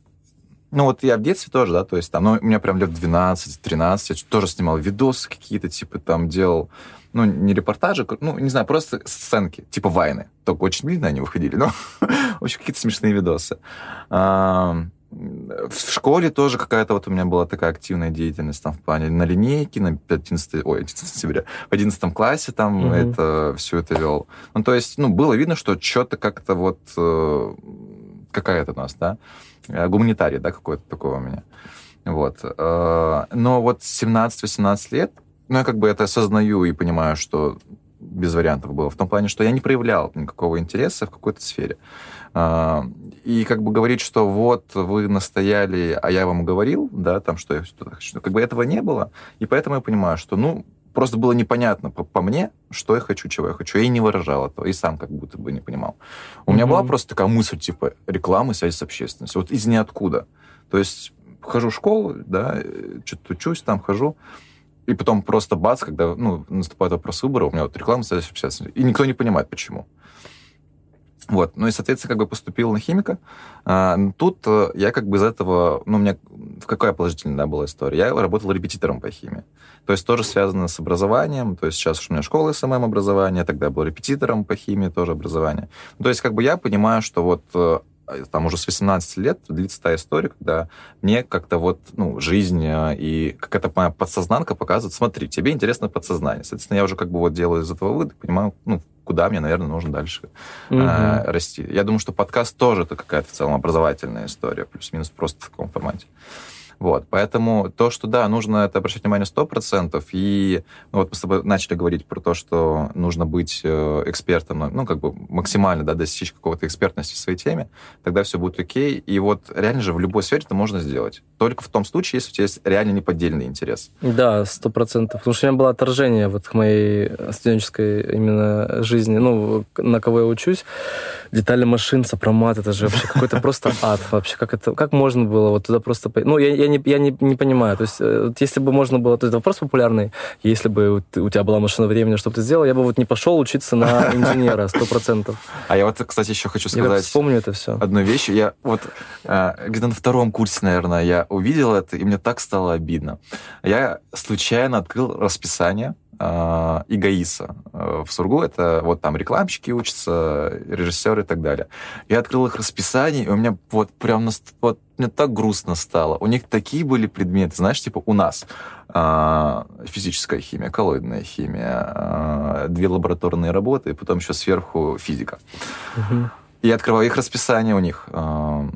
Ну, вот я в детстве тоже, да, то есть там, ну, у меня прям лет 12-13, я тоже снимал видосы какие-то, типа, там делал, ну, не репортажи, ну, не знаю, просто сценки, типа вайны. Только очень длинно они выходили, но, (laughs) в общем, какие-то смешные видосы. В школе тоже какая-то вот у меня была такая активная деятельность там в плане на линейке, на 11, ой, 11 сентября, в 11 классе там mm-hmm. это все это вел. Ну, то есть, ну, было видно, что что-то как-то вот э, какая-то у нас, да, э, гуманитарий, да, какой-то такой у меня. Вот. Э, но вот 17-18 лет, ну, я как бы это осознаю и понимаю, что без вариантов было. В том плане, что я не проявлял никакого интереса в какой-то сфере. А, и как бы говорить, что вот вы настояли, а я вам говорил, да, там, что я что-то хочу, как бы этого не было. И поэтому я понимаю, что, ну, просто было непонятно по, по мне, что я хочу, чего я хочу. Я и не выражал этого, и сам как будто бы не понимал. У mm-hmm. меня была просто такая мысль, типа, рекламы, связи с общественностью. Вот из ниоткуда. То есть хожу в школу, да, что-то учусь там, хожу, и потом просто бац, когда ну, наступает вопрос выбора, у меня вот реклама связи с общественностью. И никто не понимает, почему. Вот. Ну и, соответственно, как бы поступил на химика. А, тут э, я как бы из этого... Ну, у меня какая положительная была история? Я работал репетитором по химии. То есть тоже связано с образованием. То есть сейчас у меня школа SMM образование, тогда я был репетитором по химии тоже образование. То есть как бы я понимаю, что вот э, там уже с 18 лет длится та история, когда мне как-то вот, ну, жизнь э, и какая-то моя подсознанка показывает, смотри, тебе интересно подсознание. Соответственно, я уже как бы вот делаю из этого вывод, понимаю, ну, куда мне, наверное, нужно дальше угу. э, расти. Я думаю, что подкаст тоже это какая-то в целом образовательная история, плюс-минус просто в таком формате. Вот, поэтому то, что, да, нужно это обращать внимание 100%, и ну, вот мы с тобой начали говорить про то, что нужно быть э, экспертом, ну, как бы максимально, да, достичь какого-то экспертности в своей теме, тогда все будет окей, и вот реально же в любой сфере это можно сделать. Только в том случае, если у тебя есть реально неподдельный интерес. Да, сто процентов. Потому что у меня было отторжение вот к моей студенческой именно жизни, ну, на кого я учусь. Детали машин, сопромат, это же вообще какой-то просто ад вообще. Как это, как можно было вот туда просто... Ну, я, я не, я не, не понимаю. То есть, э, вот если бы можно было... То есть, вопрос популярный. Если бы у тебя была машина времени, что бы ты сделал, я бы вот не пошел учиться на (laughs) инженера, сто процентов. А я вот, кстати, еще хочу сказать... Я вспомню это все. Одну вещь. Я вот э, где-то на втором курсе, наверное, я увидел это, и мне так стало обидно. Я случайно открыл расписание э, э, в Сургу. Это вот там рекламщики учатся, режиссеры и так далее. Я открыл их расписание, и у меня вот прям вот мне так грустно стало. У них такие были предметы, знаешь, типа у нас э, физическая химия, коллоидная химия, э, две лабораторные работы, и потом еще сверху физика. Угу. Я открываю их расписание у них. Э,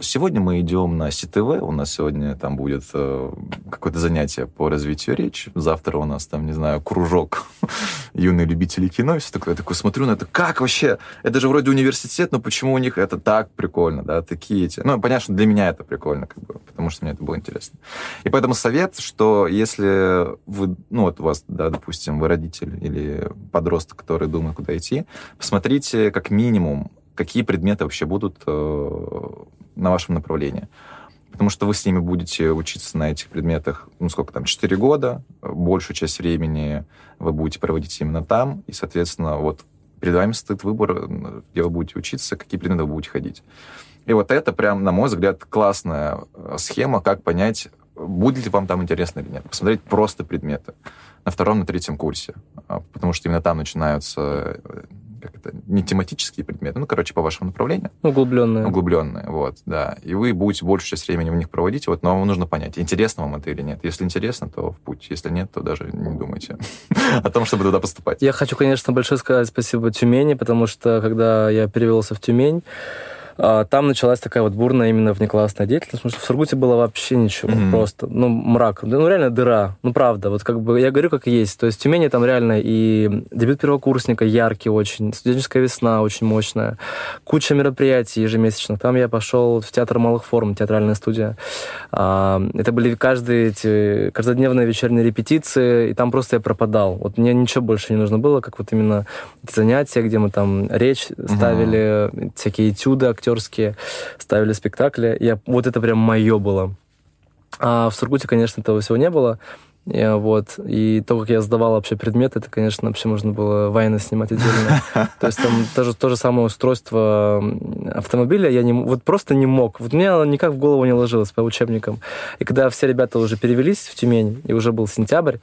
Сегодня мы идем на СТВ, у нас сегодня там будет э, какое-то занятие по развитию речи, завтра у нас там, не знаю, кружок (laughs) юные любители кино, и все такое. Я такой смотрю на это, как вообще? Это же вроде университет, но почему у них это так прикольно, да, такие эти... Ну, понятно, что для меня это прикольно, как бы, потому что мне это было интересно. И поэтому совет, что если вы, ну, вот у вас, да, допустим, вы родитель или подросток, который думает, куда идти, посмотрите как минимум какие предметы вообще будут э, на вашем направлении. Потому что вы с ними будете учиться на этих предметах, ну, сколько там, 4 года, большую часть времени вы будете проводить именно там, и, соответственно, вот перед вами стоит выбор, где вы будете учиться, какие предметы вы будете ходить. И вот это прям, на мой взгляд, классная э, схема, как понять, будет ли вам там интересно или нет. Посмотреть просто предметы на втором, на третьем курсе. А, потому что именно там начинаются э, как это, не тематические предметы, ну, короче, по вашему направлению. Углубленные. Углубленные, вот, да. И вы будете большую часть времени в них проводить, вот, но вам нужно понять, интересно вам это или нет. Если интересно, то в путь. Если нет, то даже не думайте (laughs) о том, чтобы туда поступать. Я хочу, конечно, большое сказать спасибо Тюмени, потому что, когда я перевелся в Тюмень, там началась такая вот бурная именно внеклассная деятельность, потому что в Сургуте было вообще ничего, mm-hmm. просто, ну, мрак, ну, реально дыра, ну, правда, вот как бы, я говорю, как есть, то есть в Тюмени там реально и дебют первокурсника яркий очень, студенческая весна очень мощная, куча мероприятий ежемесячных, там я пошел в театр малых форм, театральная студия, а, это были каждые эти, каждодневные вечерние репетиции, и там просто я пропадал, вот мне ничего больше не нужно было, как вот именно эти занятия, где мы там речь ставили, mm-hmm. всякие этюды, актерские, ставили спектакли. Я, вот это прям мое было. А в Сургуте, конечно, этого всего не было. И, вот. И то, как я сдавал вообще предметы, это, конечно, вообще можно было войны снимать отдельно. (laughs) То есть там тоже то же самое устройство автомобиля я не, вот просто не мог. Вот мне оно никак в голову не ложилось по учебникам. И когда все ребята уже перевелись в Тюмень, и уже был сентябрь,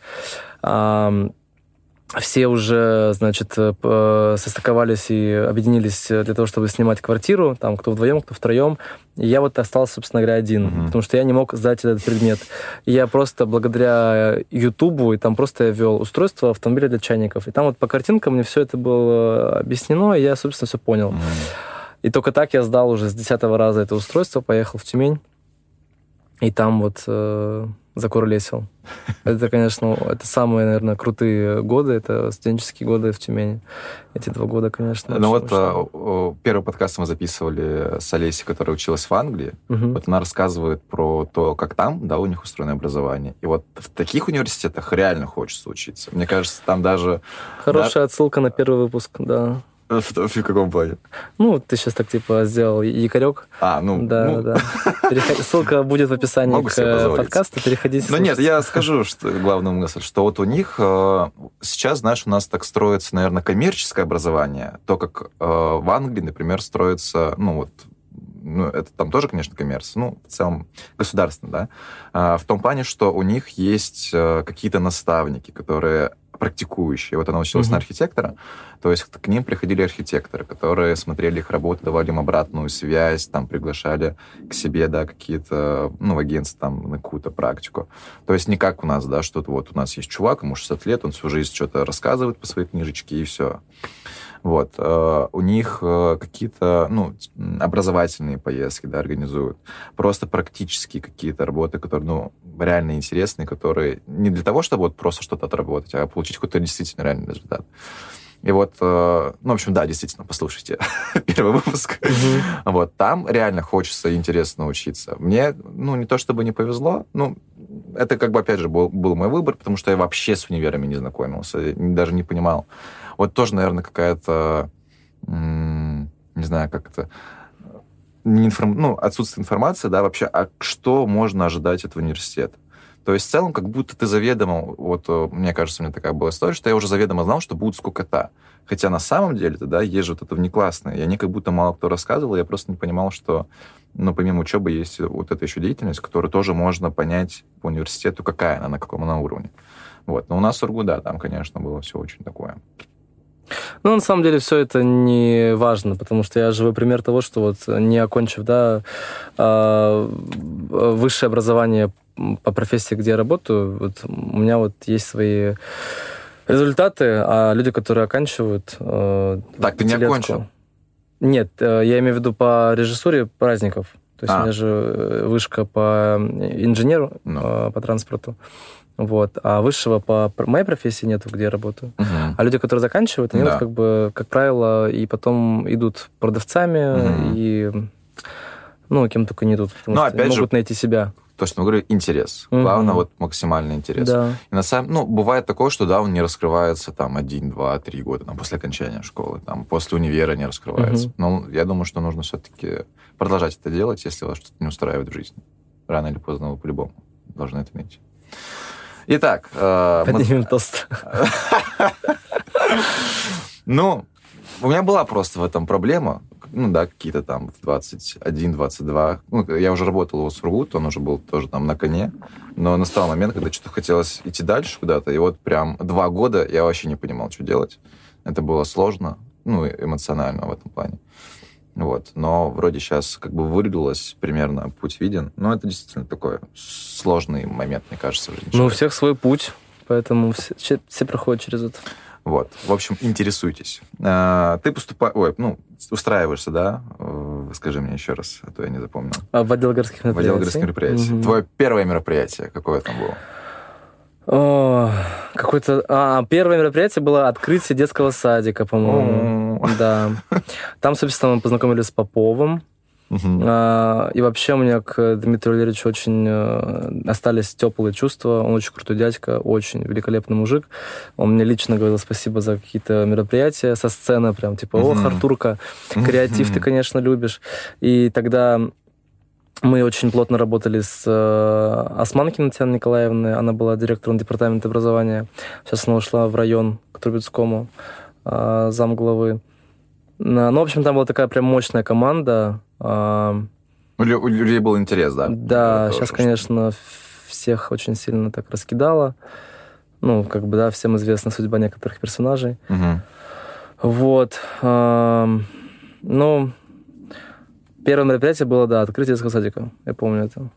все уже, значит, э, состыковались и объединились для того, чтобы снимать квартиру, там, кто вдвоем, кто втроем. И я вот остался, собственно говоря, один, mm-hmm. потому что я не мог сдать этот предмет. И я просто благодаря Ютубу, и там просто я вел устройство автомобиля для чайников. И там вот по картинкам мне все это было объяснено, и я, собственно, все понял. Mm-hmm. И только так я сдал уже с десятого раза это устройство, поехал в Тюмень. И там вот э, закурлесил. (laughs) Это, конечно, это самые, наверное, крутые годы, это студенческие годы в Тюмени. Эти два года, конечно. Ну вот а, первый подкаст мы записывали с Олесей, которая училась в Англии. Угу. Вот она рассказывает про то, как там, да, у них устроено образование. И вот в таких университетах реально хочется учиться. Мне кажется, там даже... Хорошая да... отсылка на первый выпуск, да. В, в каком плане? Ну, ты сейчас так, типа, сделал якорек. А, ну... Да, ну... да. Переход... Ссылка будет в описании Могу к подкасту, переходите. Ну нет, я скажу что, главную мысль, что вот у них э, сейчас, знаешь, у нас так строится, наверное, коммерческое образование, то, как э, в Англии, например, строится, ну вот, ну, это там тоже, конечно, коммерция, ну, в целом государственно, да, а, в том плане, что у них есть э, какие-то наставники, которые практикующие. Вот она училась mm-hmm. на архитектора, то есть к ним приходили архитекторы, которые смотрели их работу, давали им обратную связь, там приглашали к себе, да, какие-то, ну, в агентство там на какую-то практику. То есть не как у нас, да, что вот у нас есть чувак, ему 60 лет, он всю жизнь что-то рассказывает по своей книжечке, и все. Вот. Э, у них э, какие-то ну, образовательные поездки да, организуют. Просто практические какие-то работы, которые ну, реально интересные, которые не для того, чтобы вот просто что-то отработать, а получить какой-то действительно реальный результат. И вот, э, ну, в общем, да, действительно, послушайте (laughs) первый выпуск. Mm-hmm. Вот, там реально хочется и интересно учиться. Мне, ну, не то чтобы не повезло, ну, это как бы, опять же, был, был мой выбор, потому что я вообще с универами не знакомился, даже не понимал, вот тоже, наверное, какая-то, не знаю, как это, информ... ну, отсутствие информации, да, вообще, а что можно ожидать от университета. То есть в целом как будто ты заведомо, вот э, мне кажется, у меня такая была история, что я уже заведомо знал, что будет скукота. Хотя на самом деле-то, да, есть же вот это внеклассное. И они как будто мало кто рассказывал, я просто не понимал, что, ну, помимо учебы есть вот эта еще деятельность, которую тоже можно понять по университету, какая она, на каком она уровне. Вот. Но у нас в Сургу, да, там, конечно, было все очень такое ну, на самом деле, все это не важно, потому что я живой пример того, что вот не окончив, да, а, высшее образование по профессии, где я работаю, вот у меня вот есть свои результаты, а люди, которые оканчивают... Э, так, ты не окончил? Нет, э, я имею в виду по режиссуре праздников. То есть а. у меня же э, вышка по инженеру, no. Ну. по транспорту. Вот. А высшего по моей профессии нету, где я работаю. Угу. А люди, которые заканчивают, они да. вот как бы, как правило, и потом идут продавцами угу. и ну, кем только не идут, потому Но, что опять могут же, найти себя. То, что мы говорим, интерес. Угу. Главное, вот максимальный интерес. Да. И на самом, ну, бывает такое, что, да, он не раскрывается там один, два, три года, там, после окончания школы, там, после универа не раскрывается. Угу. Но я думаю, что нужно все-таки продолжать это делать, если вас что-то не устраивает в жизни. Рано или поздно вы по-любому должны это найти. Итак... Э, Поднимем мы... тост. (laughs) Ну, у меня была просто в этом проблема. Ну да, какие-то там в 21, 22. Ну, я уже работал у Сургут, он уже был тоже там на коне. Но настал момент, когда что-то хотелось идти дальше куда-то. И вот прям два года я вообще не понимал, что делать. Это было сложно, ну, эмоционально в этом плане. Вот. Но вроде сейчас как бы вырвалось примерно, путь виден. Но это действительно такой сложный момент, мне кажется, в жизни. Ну, у всех свой путь, поэтому все, все проходят через это. Вот. В общем, интересуйтесь. А, ты поступаешь... Ой, ну, устраиваешься, да? Скажи мне еще раз, а то я не запомнил. А в отдел городских мероприятий? В отдел городских мероприятий. Угу. Твое первое мероприятие, какое там было? О, какое-то... А, первое мероприятие было открытие детского садика, по-моему. Да. Там, собственно, мы познакомились с Поповым. Uh-huh. А, и вообще у меня к Дмитрию Валерьевичу очень э, остались теплые чувства. Он очень крутой дядька, очень великолепный мужик. Он мне лично говорил спасибо за какие-то мероприятия со сцены, прям типа, о, uh-huh. Артурка, креатив uh-huh. ты, конечно, любишь. И тогда Мы очень плотно работали с э, Османкиной Татьяной Николаевной. Она была директором департамента образования. Сейчас она ушла в район к Трубецкому, э, замглавы. Ну, в общем, там была такая прям мощная команда. Э, у, людей был интерес, да? Да, сейчас, конечно, всех очень сильно так раскидало. Ну, как бы, да, всем известна судьба некоторых персонажей. Угу. Вот. Э, ну, Первое мероприятие было, да, открытие детского садика. Я помню это.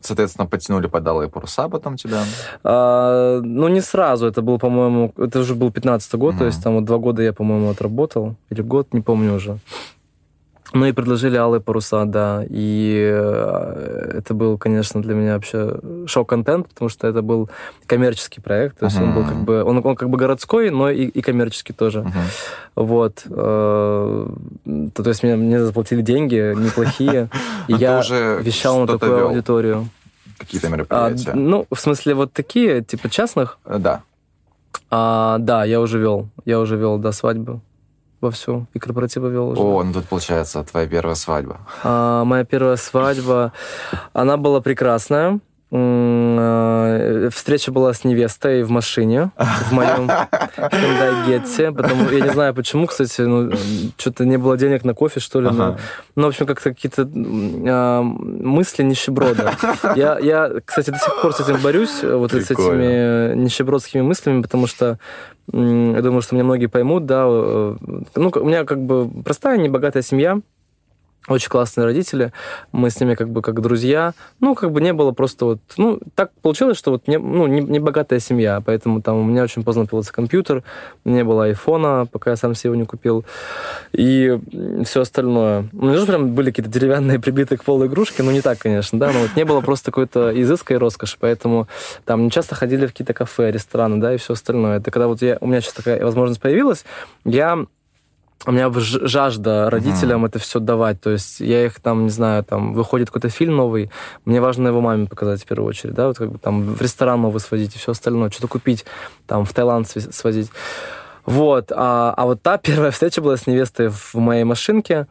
Соответственно, потянули подалые паруса потом тебя? А, ну, не сразу. Это был, по-моему, это уже был 15 год, mm то есть там вот два года я, по-моему, отработал. Или год, не помню уже. Ну и предложили алые паруса, да. И э, это был, конечно, для меня вообще шок-контент, потому что это был коммерческий проект. То есть uh-huh. он был как бы он, он как бы городской, но и, и коммерческий тоже. Uh-huh. Вот. Э, то, то есть мне, мне заплатили деньги неплохие, (laughs) и я вещал на такую аудиторию. Какие-то мероприятия? Ну, в смысле, вот такие, типа частных? Э, да. А, да, я уже вел. Я уже вел до свадьбы вовсю, и корпоративы вел уже. О, ну тут получается твоя первая свадьба. А, моя первая свадьба, она была прекрасная. Э, встреча была с невестой в машине, в моем Hyundai Getty. Потому, я не знаю почему, кстати, ну, что-то не было денег на кофе, что ли. Ага. Но, ну, в общем, как-то какие-то э, мысли нищеброда. Я, я, кстати, до сих пор с этим борюсь, вот Прикольно. с этими нищебродскими мыслями, потому что я думаю, что меня многие поймут, да. Э, ну, у меня как бы простая, небогатая семья, очень классные родители, мы с ними как бы как друзья. Ну, как бы не было просто вот... Ну, так получилось, что вот не, ну, не, не богатая семья, поэтому там у меня очень поздно появился компьютер, не было айфона, пока я сам себе его не купил, и все остальное. У меня же прям были какие-то деревянные прибитые к полу игрушки, ну, не так, конечно, да, но вот не было просто какой-то изыска и роскоши, поэтому там не часто ходили в какие-то кафе, рестораны, да, и все остальное. Это когда вот я, у меня сейчас такая возможность появилась, я у меня жажда родителям mm-hmm. это все давать. То есть я их там, не знаю, там выходит какой-то фильм новый, мне важно его маме показать в первую очередь, да, вот как бы там в ресторан новый сводить и все остальное, что-то купить, там в Таиланд свозить. Вот. А, а вот та (laughs) первая встреча была с невестой в моей машинке.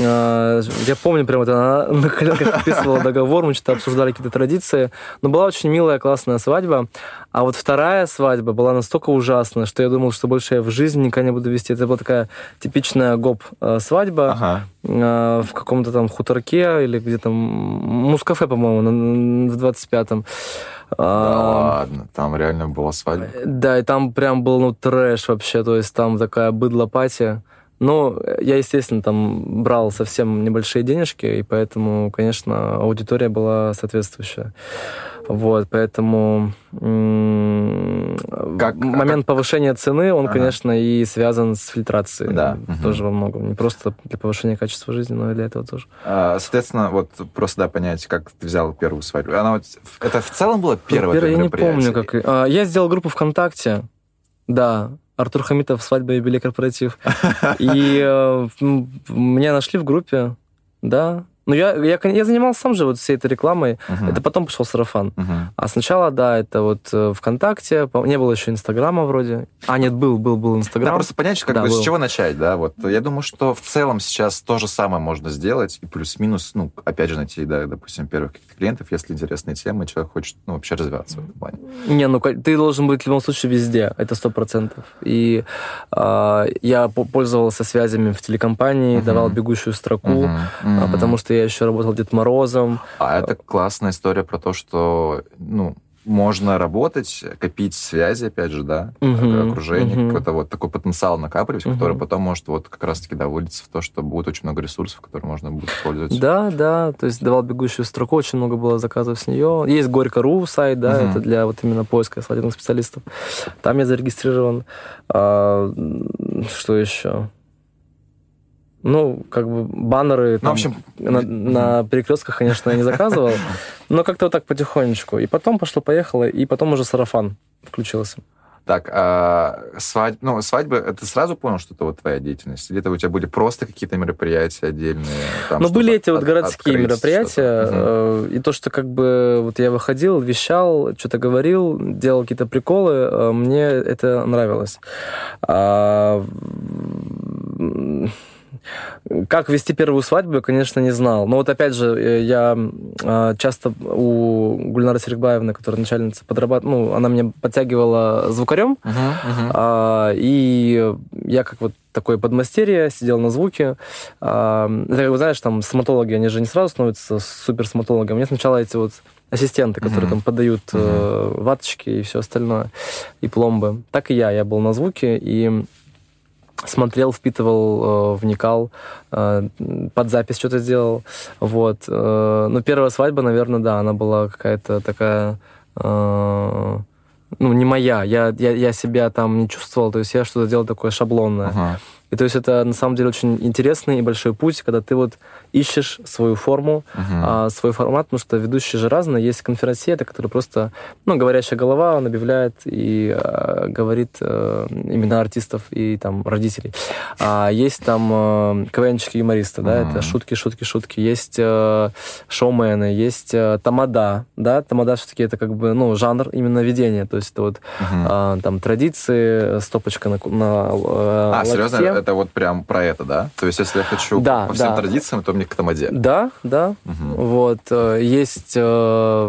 А, я помню, прям вот она (laughs) на коленках подписывала договор, мы что-то обсуждали какие-то традиции. Но была очень милая, классная свадьба. А вот вторая свадьба была настолько ужасная, что я думал, что больше я в жизни никогда не буду вести. Это была такая типичная гоп-свадьба ага. А, в каком-то там хуторке или где-то... Мускафе, по-моему, в 25-м. Да ладно, там реально была свадьба. Да, и там прям был, ну, трэш вообще, то есть там такая быдлопатия. Ну, я, естественно, там брал совсем небольшие денежки, и поэтому, конечно, аудитория была соответствующая. Вот, поэтому как, момент как... повышения цены, он, ага. конечно, и связан с фильтрацией. Да. Тоже угу. во многом. Не просто для повышения качества жизни, но и для этого тоже. А, соответственно, вот просто, да, понять, как ты взял первую свадьбу. Она вот, это в целом было первое Первое, я не помню, как... А, я сделал группу ВКонтакте, да, Артур Хамитов «Свадьба, юбилей, корпоратив». (laughs) И э, меня нашли в группе, да, ну, я, я, я занимался сам же вот всей этой рекламой. Uh-huh. Это потом пошел сарафан. Uh-huh. А сначала, да, это вот э, ВКонтакте. Не было еще Инстаграма вроде. А, нет, был, был, был Инстаграм. Да, просто понять, как да, бы, с чего начать, да. Вот я думаю, что в целом сейчас то же самое можно сделать. И плюс-минус, ну, опять же, найти, да, допустим, первых каких-то клиентов, если интересные темы, человек хочет, ну, вообще развиваться в этом плане. Не, ну, ты должен быть в любом случае везде. Это сто процентов. И э, я пользовался связями в телекомпании, uh-huh. давал бегущую строку, uh-huh. Uh-huh. потому что я еще работал Дед Морозом. А это классная история про то, что, ну, можно работать, копить связи, опять же, да, uh-huh, окружение, uh-huh. какой-то вот такой потенциал накапливать, uh-huh. который потом может вот как раз-таки, да, вылиться в то, что будет очень много ресурсов, которые можно будет использовать. Да, да, то есть давал бегущую строку, очень много было заказов с нее. Есть Горько.ру сайт, да, uh-huh. это для вот именно поиска свадебных специалистов. Там я зарегистрирован. А, что еще? Ну, как бы баннеры ну, в общем... на, (laughs) на перекрестках, конечно, я не заказывал, но как-то вот так потихонечку. И потом пошло-поехало, и потом уже сарафан включился. Так, а свадьба, ну, свадьба, это сразу понял, что это вот твоя деятельность? Или это у тебя были просто какие-то мероприятия отдельные? Там, ну, были эти вот городские мероприятия, угу. и то, что как бы вот я выходил, вещал, что-то говорил, делал какие-то приколы, э, мне это нравилось. А Как вести первую свадьбу, я, конечно, не знал. Но вот опять же, э, я э, часто у Гульнары Серикбаевны, которая начальница, подрабатывала, ну, она меня подтягивала звукарем, мгм. а, и я как вот такой подмастерье, сидел на звуке. А, это, как бы, знаешь, там стоматологи, они же не сразу становятся супер стоматологами. Мне сначала эти вот ассистенты, которые Мгм. там подают э, ваточки и все остальное, и пломбы. Так и я, я был на звуке, и смотрел, впитывал, э, вникал, э, под запись что-то сделал. Вот. Э, но первая свадьба, наверное, да, она была какая-то такая... ну, не моя. Я, я, я себя там не чувствовал, то есть я что-то делал такое шаблонное. Ага. И то есть это на самом деле очень интересный и большой путь, когда ты вот ищешь свою форму, а, свой формат, потому что ведущие же разные. Есть конферансье, который просто, ну, говорящая голова, он объявляет и а, говорит э, имена артистов и там родителей. А есть там э, КВНчики, юмористы, да, это шутки, шутки, шутки. Есть э, шоумены, есть э, тамада, да, тамада все-таки это как бы, ну, жанр именно ведения, то есть это вот Мгм. а, там традиции, стопочка на, на э, А, серьезно, локте. это вот прям про это, да? То есть, если я хочу Да, по всем да. традициям, то мне к тамаде. Да, да. Мгм. Вот. э, Есть э,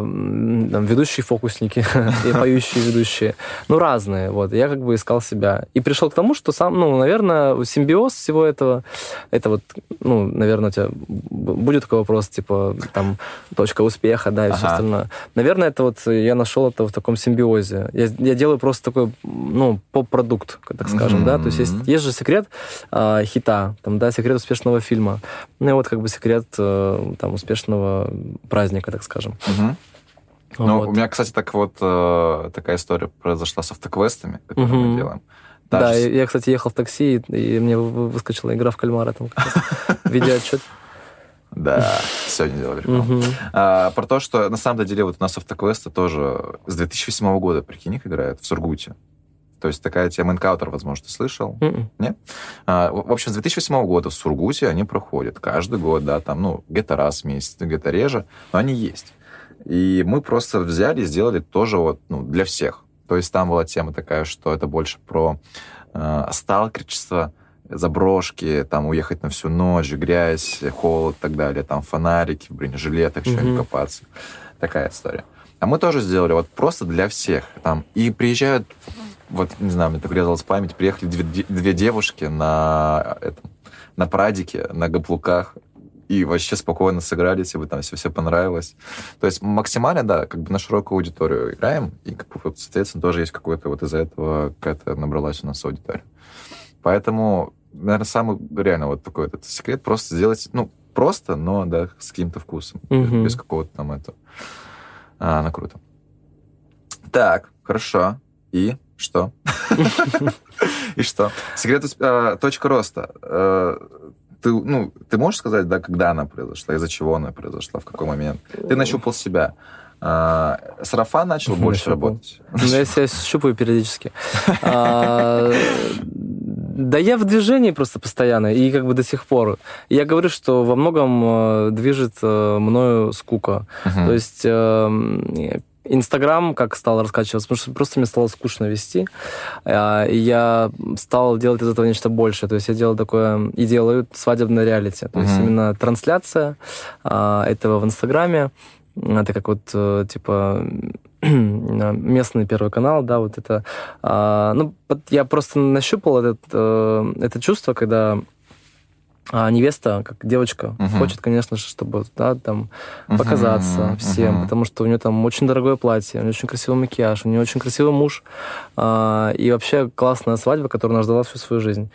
там, ведущие фокусники (laughs) и поющие ведущие. Ну, разные. Вот. Я как бы искал себя. И пришел к тому, что сам, ну, наверное, симбиоз всего этого, это вот, ну, наверное, у тебя будет такой вопрос, типа, там, точка успеха, да, и все Ага. остальное. Наверное, это вот я нашел это в таком симбиозе. Я, я делаю просто такой, ну, поп-продукт, так скажем, да. То есть есть, есть же секрет а, хита, там, да, секрет успешного фильма. Ну и вот как бы секрет э, там успешного праздника, так скажем. Мгм. Ну, Вот. у меня, кстати, так вот э, такая история произошла с автоквестами, которые Мгм. мы делаем. Та Да, я, кстати, ехал в такси, и, и мне вы- вы- выскочила игра в кальмара там как раз. (laughs) Видеоотчет. Да, сегодня делали. рекламу. А, про то, что на самом деле вот у нас автоквесты тоже с 2008 года, прикинь, их играют в Сургуте. То есть такая тема энкаутер, возможно, ты слышал. Мгм. А, в общем, с 2008 года в Сургуте они проходят каждый год, да, там, ну, где-то раз в месяц, где-то реже, но они есть. И мы просто взяли и сделали тоже вот, ну, для всех. То есть там была тема такая, что это больше про э, сталкерчество, заброшки, там уехать на всю ночь, грязь, холод и так далее, там фонарики в бронежилетах, Мгм. копаться. Такая история. А мы тоже сделали вот просто для всех. Там, и приезжают, вот, не знаю, мне так резалась память, приехали две, две девушки на, этом, на прадике, на гаплуках, и вообще спокойно сыграли, если бы там все, все понравилось. То есть максимально, да, как бы на широкую аудиторию играем, и, как бы, соответственно, тоже есть какой-то вот из-за этого какая-то набралась у нас аудитория. Поэтому, наверное, самый реально вот такой этот секрет просто сделать, ну, просто, но, да, с каким-то вкусом, Мгм. без какого-то там этого. А, ну, круто. Так, хорошо. И что? И что? Секрет а, точка роста. Э, Ты, ну, ты можешь сказать, да, когда она произошла, из-за чего она произошла, в какой момент? Ты нащупал себя. А, Сарафан начал больше работать. Ну, я себя щупаю периодически. А, Да я в движении просто постоянно, и как бы до сих пор. Я говорю, что во многом э, движет э, мною скука. То есть эм, Инстаграм как стал раскачиваться, потому что просто мне стало скучно вести. А, И я стал делать из этого нечто большее. То есть я делал такое и делаю свадебное реалити. То есть Мгм. именно трансляция а, этого в Инстаграме. Это как вот, э, типа, (clears throat) местный первый канал, да, вот это. а, ну, я просто нащупал этот, э, это чувство, когда а, невеста, как девочка, Мгм. хочет, конечно же, чтобы, да, там, Мгм, показаться всем, мгм. потому что у нее там очень дорогое платье, у нее очень красивый макияж, у нее очень красивый муж, а, и вообще классная свадьба, которую она ждала всю свою жизнь.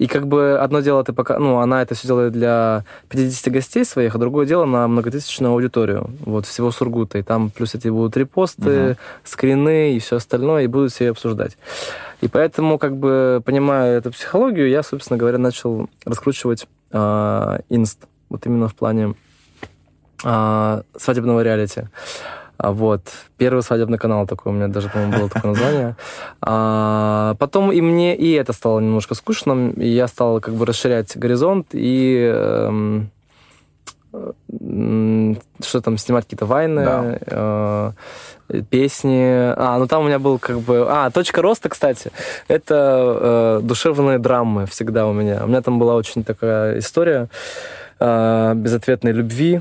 И как бы одно дело, ты пока, ну, она это все делает для 50 гостей своих, а другое дело на многотысячную аудиторию, вот, всего Сургута. И там плюс эти будут репосты, Мгм. скрины и все остальное, и будут все обсуждать. И поэтому, как бы, понимая эту психологию, я, собственно говоря, начал раскручивать а, инст. Вот именно в плане а, свадебного реалити. А, Вот. Первый свадебный канал такой у меня даже, по-моему, было такое название. (laughs) А, потом и мне и это стало немножко скучно, и я стал как бы расширять горизонт и эм, м, что там, снимать какие-то вайны, Да. э, песни. А, ну там у меня был как бы... А, точка роста, кстати, это э, душевные драмы всегда у меня. У меня там была очень такая история э, безответной любви э,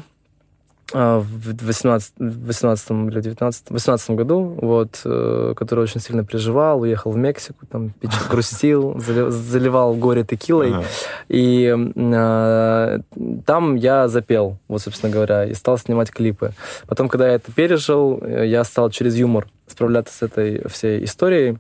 в 18, 18 или 19, 18 году, вот, э, который очень сильно переживал, уехал в Мексику, там (laughs) грустил, зали- заливал горе текилой. Ага. И э, там я запел, вот, собственно говоря, и стал снимать клипы. Потом, когда я это пережил, э, я стал через юмор справляться с этой всей историей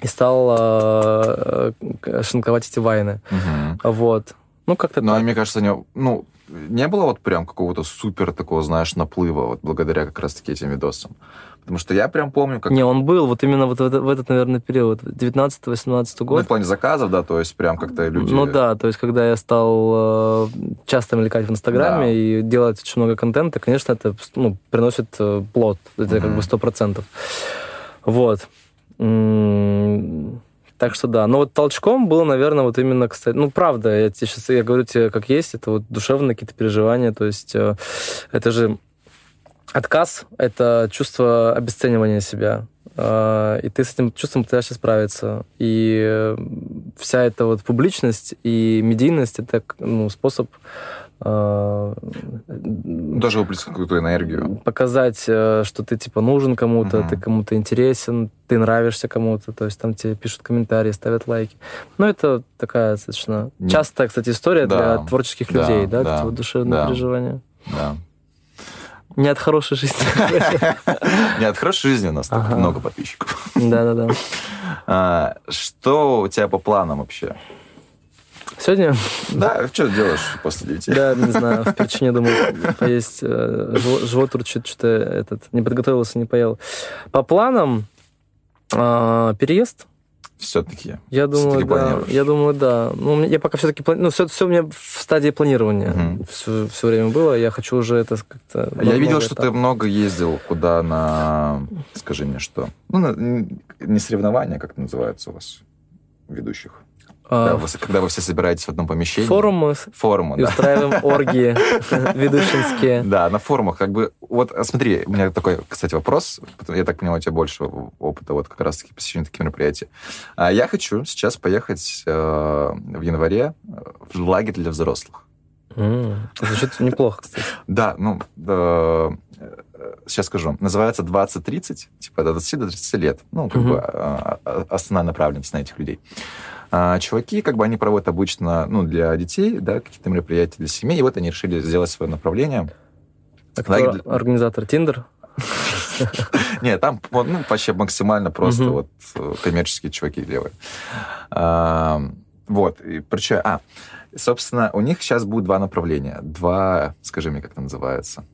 и стал э, э, шинковать эти вайны. Мгм. Вот. Ну, как-то Ну, а мне кажется, не, ну, не было вот прям какого-то супер такого, знаешь, наплыва вот благодаря как раз-таки этим видосам. Потому что я прям помню, как... Не, он был вот именно вот в, это- в этот, наверное, период, 19-18 Ну, в год. плане заказов, да, то есть прям как-то люди... Ну да, то есть когда я стал э, часто мелькать в Инстаграме Да. и делать очень много контента, конечно, это ну, приносит э, плод. Это как Мгм. бы сто процентов. Вот. М, Так что да. Но вот толчком было, наверное, вот именно, кстати, ну, правда, я тебе сейчас, я говорю тебе как есть, это вот душевные какие-то переживания, то есть э, это же отказ, это чувство обесценивания себя. Э, И ты с этим чувством пытаешься справиться. И э, вся эта вот публичность и медийность это ну, способ э, Тоже выплеснуть какую-то энергию. показать, э, что ты типа нужен кому-то, Мгм. ты кому-то интересен, ты нравишься кому-то, то есть там тебе пишут комментарии, ставят лайки. Ну, это такая достаточно Не- частая, кстати, история Да. для творческих Да, людей, да, да, вот душевные да. переживания. Да. Не от хорошей жизни. (laughs) Не, от хорошей жизни у нас так много подписчиков. Да-да-да. (laughs) А, Что у тебя по планам вообще? Сегодня, Да, что ты делаешь после девяти? да, не знаю, в причине, думаю, поесть, э, живот- живот урчит, что-то этот, не подготовился, не поел. По планам, а, переезд, Все-таки. Я думаю, Всё-таки да. Я думаю, да. Ну, я пока все-таки плани- Ну, все, все у меня в стадии планирования Мгм. все, все время было. Я хочу уже это как-то... Я видел, что ты этапов. много ездил куда на... Скажи мне, что? Ну, на- не соревнования, как это называется у вас, ведущих. А, Да, вы- когда вы все собираетесь в одном помещении. форумы Форумы, и да. устраиваем оргии (laughs) ведущинские. Да, на форумах как бы... Вот а смотри, у меня такой, кстати, вопрос. Я так понимаю, у тебя больше опыта вот как раз-таки посещения таких мероприятий. А Я хочу сейчас поехать э, в январе э, в лагерь для взрослых. Звучит неплохо, кстати. Да, ну, э, сейчас скажу. Называется 20-30, типа до 20 до 30 лет. Ну, как бы основная направленность на этих людей. А, чуваки, как бы они проводят обычно, ну, для детей, да, какие-то мероприятия для семей, и вот они решили сделать свое направление. А кто для- организатор Тиндер? (laughs) Нет, там ну, вообще максимально просто вот э, коммерческие чуваки делают. Вот, и причем, а, собственно, у них сейчас будет два направления. Два, скажи мне, как это называется.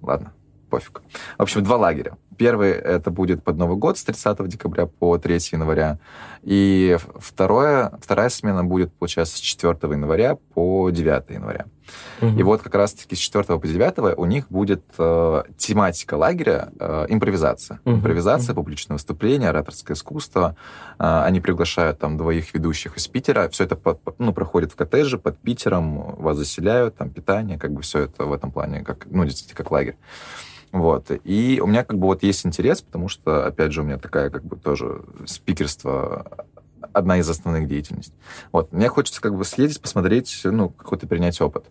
Ладно, пофиг. В общем, два лагеря. Первый это будет под Новый год с 30 декабря по 3 января. И второе, вторая смена будет, получается, с 4 января по 9 января. И вот как раз-таки с 4 по 9 у них будет э, тематика лагеря э, импровизация. Мгм. Импровизация, публичное выступление, ораторское искусство. Э, они приглашают там двоих ведущих из Питера. Все это под- ну, проходит в коттедже под Питером, вас заселяют, там питание, как бы все это в этом плане, как, ну, действительно, как лагерь. Вот. И у меня как бы вот есть интерес, потому что, опять же, у меня такая как бы тоже спикерство одна из основных деятельностей. Вот. Мне хочется как бы съездить, посмотреть, ну, какой-то принять опыт.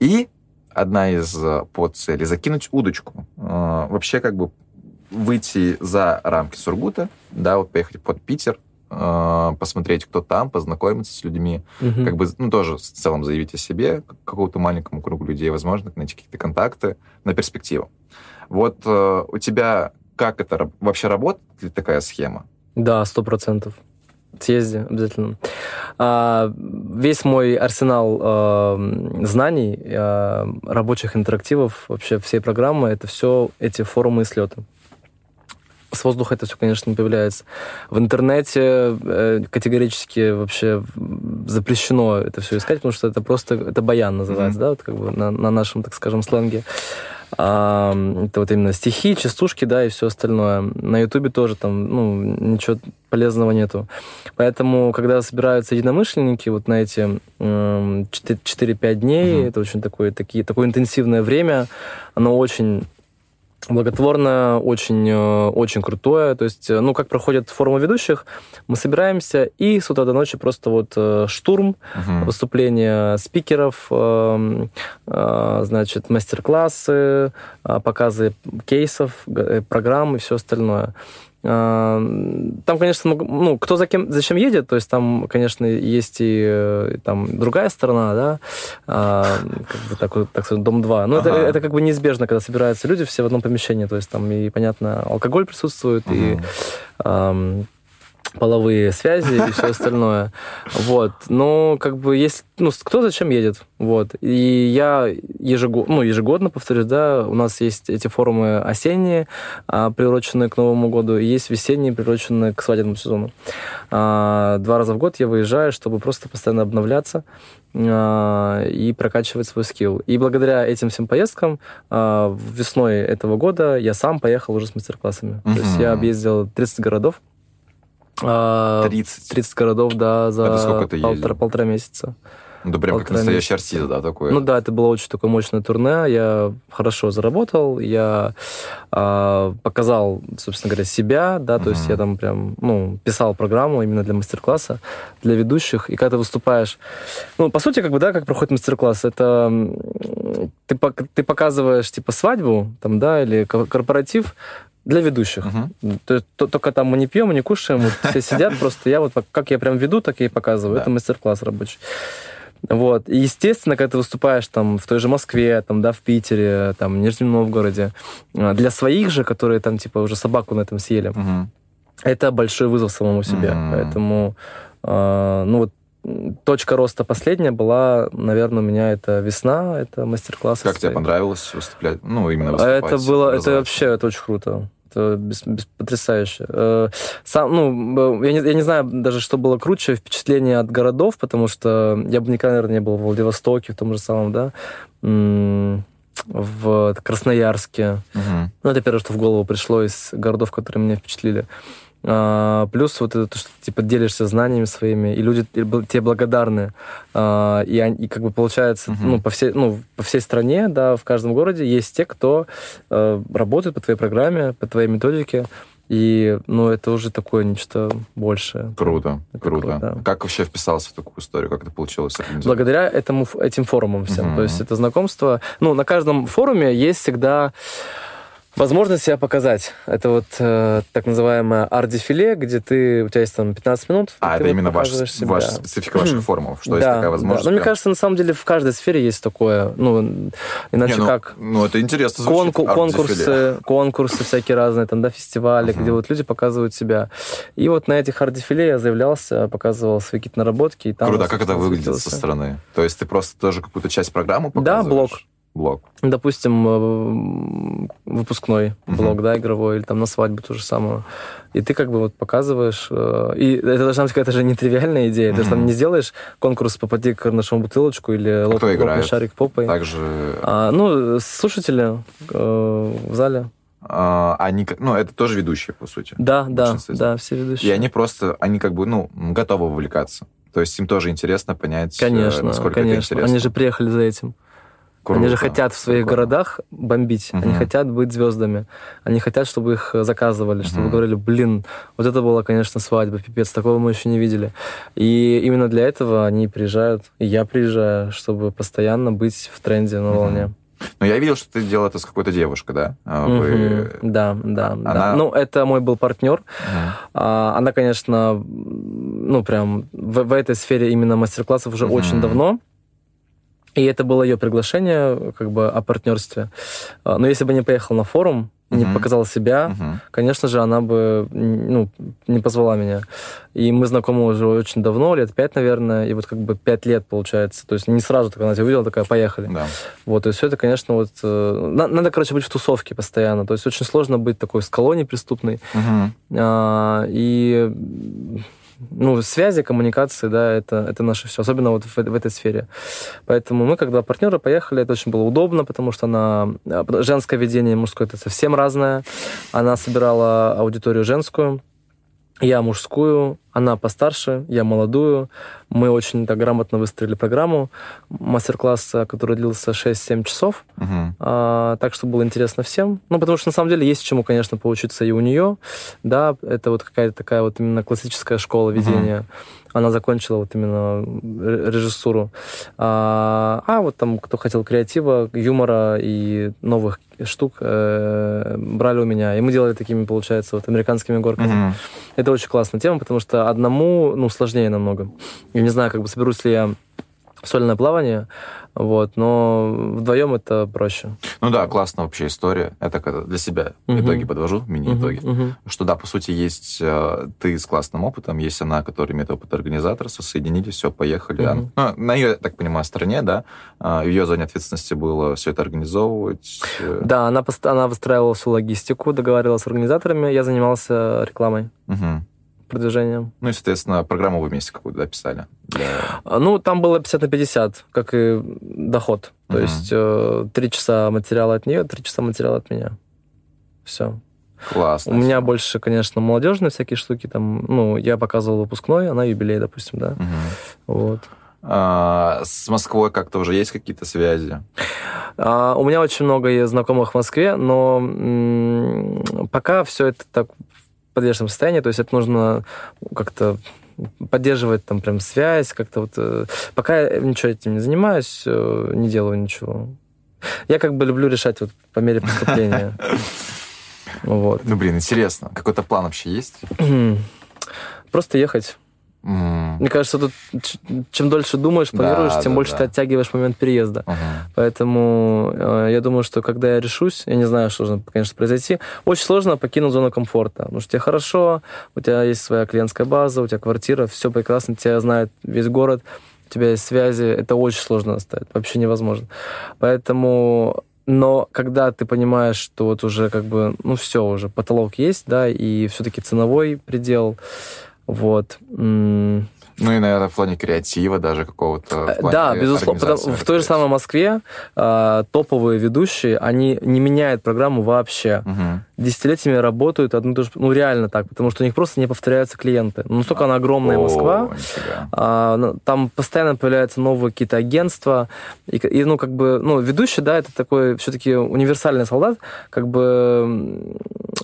И одна из э, подцелей — закинуть удочку. Э, Вообще как бы выйти за рамки Сургута, да, вот поехать под Питер, посмотреть, кто там, познакомиться с людьми, Мгм. как бы, ну, тоже в целом заявить о себе, какому-то маленькому кругу людей, возможно, найти какие-то контакты на перспективу. Вот э, у тебя как это вообще работает ли такая схема? Да, сто процентов. Съезди обязательно. А, весь мой арсенал э, знаний, э, рабочих интерактивов, вообще всей программы, это все эти форумы и слеты. С воздуха это все, конечно, не появляется. В интернете э, категорически вообще запрещено это все искать, потому что это просто это баян называется, Мгм. да, вот как бы на, на нашем, так скажем, сленге. А, это вот именно стихи, частушки, да, и все остальное. На Ютубе тоже там, ну, ничего полезного нету. Поэтому, когда собираются единомышленники вот на эти э, 4-5 дней, угу. это очень такое, такие, такое интенсивное время, оно очень благотворно, очень, э, очень крутое. То есть, э, ну, как проходят форумы ведущих, мы собираемся, и с утра до ночи просто вот э, штурм, угу. выступления спикеров, значит, мастер-классы, показы кейсов, программ и все остальное. Там, конечно, ну, кто за кем, зачем едет, то есть там, конечно, есть и э, там другая сторона, да, а, как бы так, так сказать, дом 2. Но ага. это, это как бы неизбежно, когда собираются люди все в одном помещении, то есть там и, понятно, алкоголь присутствует, ага. и половые связи и все остальное. Вот. Но как бы есть... Ну, кто зачем едет? Вот. И я ежегодно, ну, ежегодно, повторюсь, да, у нас есть эти форумы осенние, а, приуроченные к Новому году, и есть весенние, приуроченные к свадебному сезону. А, два раза в год я выезжаю, чтобы просто постоянно обновляться а, и прокачивать свой скилл. И благодаря этим всем поездкам весной этого года я сам поехал уже с мастер-классами. То есть я объездил 30 городов, 30? А, 30 городов, да, за полтора, полтора месяца. Ну, да прям как настоящий артист, да, такой. Ну да, это было очень такое мощное турне. Я хорошо заработал, я э, показал, собственно говоря, себя, да, то mm-hmm. есть я там прям, ну, писал программу именно для мастер-класса, для ведущих. И когда ты выступаешь, ну, по сути, как бы, да, как проходит мастер-класс, это ты, ты показываешь, типа, свадьбу, там, да, или корпоратив, для ведущих. То есть то, только там мы не пьем, мы не кушаем, вот все (laughs) сидят просто. Я вот как я прям веду, так я и показываю. Да. Это мастер-класс рабочий. Вот. И, естественно, когда ты выступаешь там в той же Москве, там, да, в Питере, там, в Нижнем Новгороде, а, для своих же, которые там, типа, уже собаку на этом съели, угу. это большой вызов самому себе. Угу. Поэтому, э, ну, вот точка роста последняя была, наверное, у меня это весна, это мастер-класс. Как тебе понравилось выступлять? Ну, именно выступать. Это было, это вообще, это очень круто. Это без, без, потрясающе. Э, сам, ну, я не, я не знаю даже, что было круче, впечатление от городов, потому что я бы никогда, наверное, не был в Владивостоке, в том же самом, да, в Красноярске. Угу. Ну, это первое, что в голову пришло из городов, которые меня впечатлили. А, плюс вот это, то, что ты типа делишься знаниями своими, и люди тебе благодарны. А, и, и как бы получается, uh-huh. ну, по всей, ну, по всей стране, да, в каждом городе есть те, кто э, работает по твоей программе, по твоей методике. И, ну, это уже такое нечто большее. Круто, это круто. круто да. Как вообще вписался в такую историю? Как это получилось? Благодаря этому, этим форумам всем. Uh-huh. То есть это знакомство. Ну, на каждом форуме есть всегда Возможность себя показать. Это вот э, так называемое арт-дефиле, где ты, у тебя есть там 15 минут. А, это вот именно ваш, ваша специфика ваших форумов, что да, есть такая возможность. Да. Ну, мне кажется, на самом деле в каждой сфере есть такое. Ну, иначе Не, ну, как... Ну, это интересно звучит, Конку- конкурсы, конкурсы всякие разные, там, да, фестивали, uh-huh. где вот люди показывают себя. И вот на этих арт-дефиле я заявлялся, показывал свои какие-то наработки. И там Круто, а как это выглядит со стороны? То есть ты просто тоже какую-то часть программы показываешь? Да, блок блог? Допустим, э, выпускной uh-huh. блог, да, игровой, или там на свадьбу то же самое. И ты как бы вот показываешь... Э, и это должна быть какая-то же нетривиальная идея. Uh-huh. Ты же там не сделаешь конкурс «Попади к нашему бутылочку» или а лоп, лопни шарик попой. Также... А, ну, слушатели э, в зале. А, они, ну, это тоже ведущие, по сути. Да, да, да, все ведущие. И они просто, они как бы, ну, готовы вовлекаться. То есть им тоже интересно понять, э, конечно, насколько конечно. это интересно. Они же приехали за этим. Круто. Они же хотят в своих Прикольно. городах бомбить. Угу. Они хотят быть звездами. Они хотят, чтобы их заказывали, угу. чтобы говорили, блин, вот это была, конечно, свадьба, пипец, такого мы еще не видели. И именно для этого они приезжают, и я приезжаю, чтобы постоянно быть в тренде на волне. Но я видел, что ты делал это с какой-то девушкой, да? А вы... Да, да, она... да. Ну, это мой был партнер. Угу. Она, конечно, ну, прям в, в этой сфере именно мастер-классов уже угу. очень давно. И это было ее приглашение как бы о партнерстве. А, но если бы не поехал на форум, не uh-huh. показал себя, uh-huh. конечно же, она бы ну, не позвала меня. И мы знакомы уже очень давно, лет пять, наверное, и вот как бы пять лет получается. То есть не сразу, так она тебя увидела, такая, поехали. Да. Вот, и все это, конечно, вот... Э, надо, короче, быть в тусовке постоянно. То есть очень сложно быть такой скалой неприступной. Uh-huh. А, и ну, связи, коммуникации, да, это, это наше все, особенно вот в, в этой сфере. Поэтому мы, когда партнеры поехали, это очень было удобно, потому что она... а, Женское ведение, мужское, это совсем разное. Она собирала аудиторию женскую, я мужскую, она постарше, я молодую. Мы очень так грамотно выстроили программу мастер-класса, который длился 6-7 часов. Мгм. А, так что было интересно всем. Ну, потому что на самом деле есть чему, конечно, поучиться и у нее. Да, это вот какая-то такая вот именно классическая школа ведения. Она закончила вот именно ре- режиссуру. А, а вот там, кто хотел креатива, юмора и новых штук, э, брали у меня. И мы делали такими, получается, вот американскими горками. Мгм. Это очень классная тема, потому что одному, ну, сложнее намного. Я не знаю, как бы соберусь ли я в сольное плавание, вот, но вдвоем это проще. Ну да, классная вообще история. Это когда для себя Мгм. итоги подвожу, мини-итоги. Мгм, мгм. Что да, по сути, есть э, ты с классным опытом, есть она, которая имеет опыт организаторства, соединились, все, поехали. Мгм. Ну, на ее, я так понимаю, стороне, да, а, в ее зоне ответственности было все это организовывать. Да, она, она выстраивала всю логистику, договаривалась с организаторами, я занимался рекламой, мгм. Продвижением. Ну и, соответственно, программу вы вместе какую-то да, писали. для- А, Ну, там было 50 на 50, как и доход. То Мгм. есть э, три часа материала от нее, три часа материала от меня. Все. Классно. У меня больше, конечно, молодежные всякие штуки. Там, ну, я показывал выпускной, она юбилей, допустим, да. Мгм. Вот. А, с Москвой как-то уже есть какие-то связи? А, у меня очень много знакомых в Москве, но м, пока все это так подвешенном состоянии, то есть это нужно как-то поддерживать там прям связь, как-то вот... э, Пока я ничего этим не занимаюсь, э, не делаю ничего. Я как бы люблю решать вот по мере поступления. (laughs) Вот. Ну, блин, интересно. Какой-то план вообще есть? Просто ехать. М, Мне кажется, тут чем дольше думаешь, планируешь, Да, тем да, больше да. ты оттягиваешь момент переезда. мгм. Поэтому э, я думаю, что когда я решусь, я не знаю, что должно, конечно, произойти, очень сложно покинуть зону комфорта. Потому что тебе хорошо, у тебя есть своя клиентская база, у тебя квартира, все прекрасно, тебя знает весь город, у тебя есть связи, это очень сложно оставить, вообще невозможно. Поэтому но когда ты понимаешь, что вот уже как бы, ну все, уже потолок есть, да, и все-таки ценовой предел, вот, Ну и, наверное, в плане креатива даже какого-то. Э, Да, безусловно. потому- в той же самой Москве а, топовые ведущие, они не меняют программу вообще. Мгм. Десятилетиями работают одну и ту же... Ну, реально так, потому что у них просто не повторяются клиенты. Ну, настолько она огромная Москва, а, ну, там постоянно появляются новые какие-то агентства. И, и, ну, как бы, ну, ведущий, да, это такой все-таки универсальный солдат. Как бы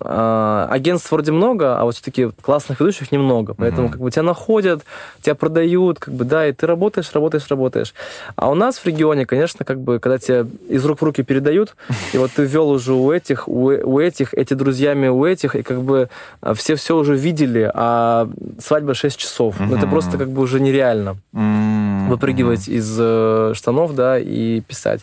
а, агентств вроде много, а вот все-таки классных ведущих немного. Поэтому Мгм. как бы тебя находят, тебя продают, как бы, да, и ты работаешь, работаешь, работаешь. А у нас в регионе, конечно, как бы, когда тебя из рук в руки передают, и вот ты вел уже у этих, у, у этих, эти друзьями у этих, и как бы а, все все уже видели, а свадьба 6 часов. Ну, это просто как бы уже нереально М, выпрыгивать из э, штанов, да, и писать.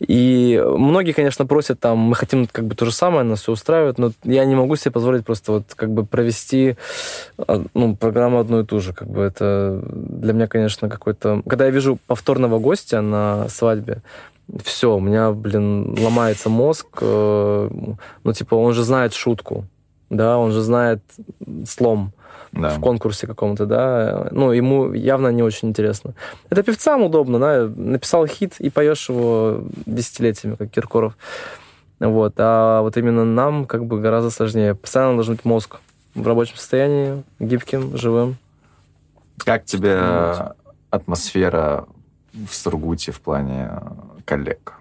И многие, конечно, просят там, мы хотим как бы то же самое, нас все устраивает, но я не могу себе позволить просто вот как бы провести а, ну, программу одну и ту же. Как бы это для меня, конечно, какой-то... Когда я вижу повторного гостя на свадьбе, все, у меня, блин, ломается мозг. э, ну, типа, он же знает шутку, да, он же знает слом Да. в конкурсе каком-то, да, ну, ему явно не очень интересно. Это певцам удобно, да, написал хит и поешь его десятилетиями, как Киркоров. Вот, а вот именно нам как бы гораздо сложнее. Постоянно должен быть мозг в рабочем состоянии, гибким, живым. Как тебе атмосфера в Сургуте в плане коллег?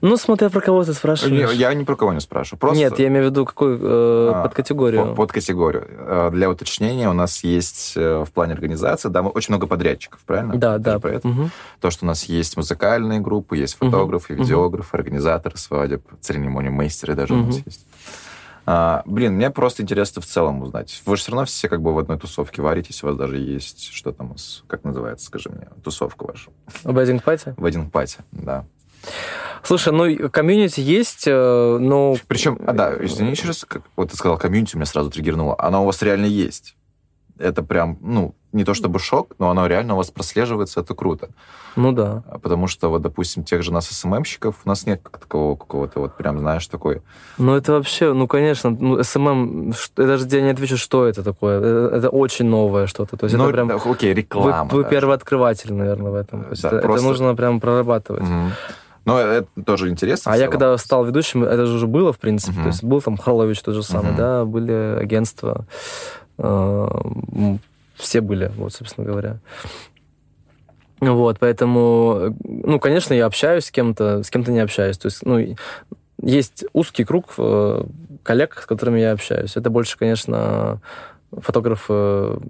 Ну, смотря про кого ты спрашиваешь. Не, Я не про кого не спрашиваю. Просто Нет, я имею в виду какую э, А, подкатегорию. по- под категорию. Э, Для уточнения у нас есть э, в плане организации да, очень много подрядчиков, правильно? Да, Ты да. про это? Мгм. То, что у нас есть музыкальные группы, есть фотографы, Мгм. видеографы, организаторы свадеб, церемонии мейстеры даже у нас есть. А, блин, мне просто интересно в целом узнать. Вы же все равно все как бы в одной тусовке варитесь, у вас даже есть, что там, как называется, скажи мне, тусовка ваша. Wedding party? В один пати, да. Слушай, ну, комьюнити есть, э, но... Причем, а да, извини еще раз, как, вот ты сказал комьюнити, у меня сразу триггернуло. Она у вас реально есть. Это прям, ну, не то чтобы шок, но оно реально у вас прослеживается, это круто. Ну да. А Потому что, вот, допустим, тех же нас SMM щиков, у нас нет такого какого-то вот прям, знаешь, такой... Ну это вообще, ну конечно, ну, SMM, я даже тебе не отвечу, что это такое. Это, это очень новое что-то. То есть ну, это прям... да, окей, Вы, реклама. вы даже. первооткрыватель, наверное, в этом. То есть Да, это, это просто- нужно прям прорабатывать. Мгм. Ну, это тоже интересно. А я когда стал ведущим, это же уже было, в принципе. Мгм. То есть был там Харлович тот же самый, Мгм. да, были агентства. Все были, вот, собственно говоря. Вот, поэтому, ну, конечно, я общаюсь с кем-то, с кем-то не общаюсь. То есть, ну, есть узкий круг э, коллег, с которыми я общаюсь. Это больше, конечно, фотографы,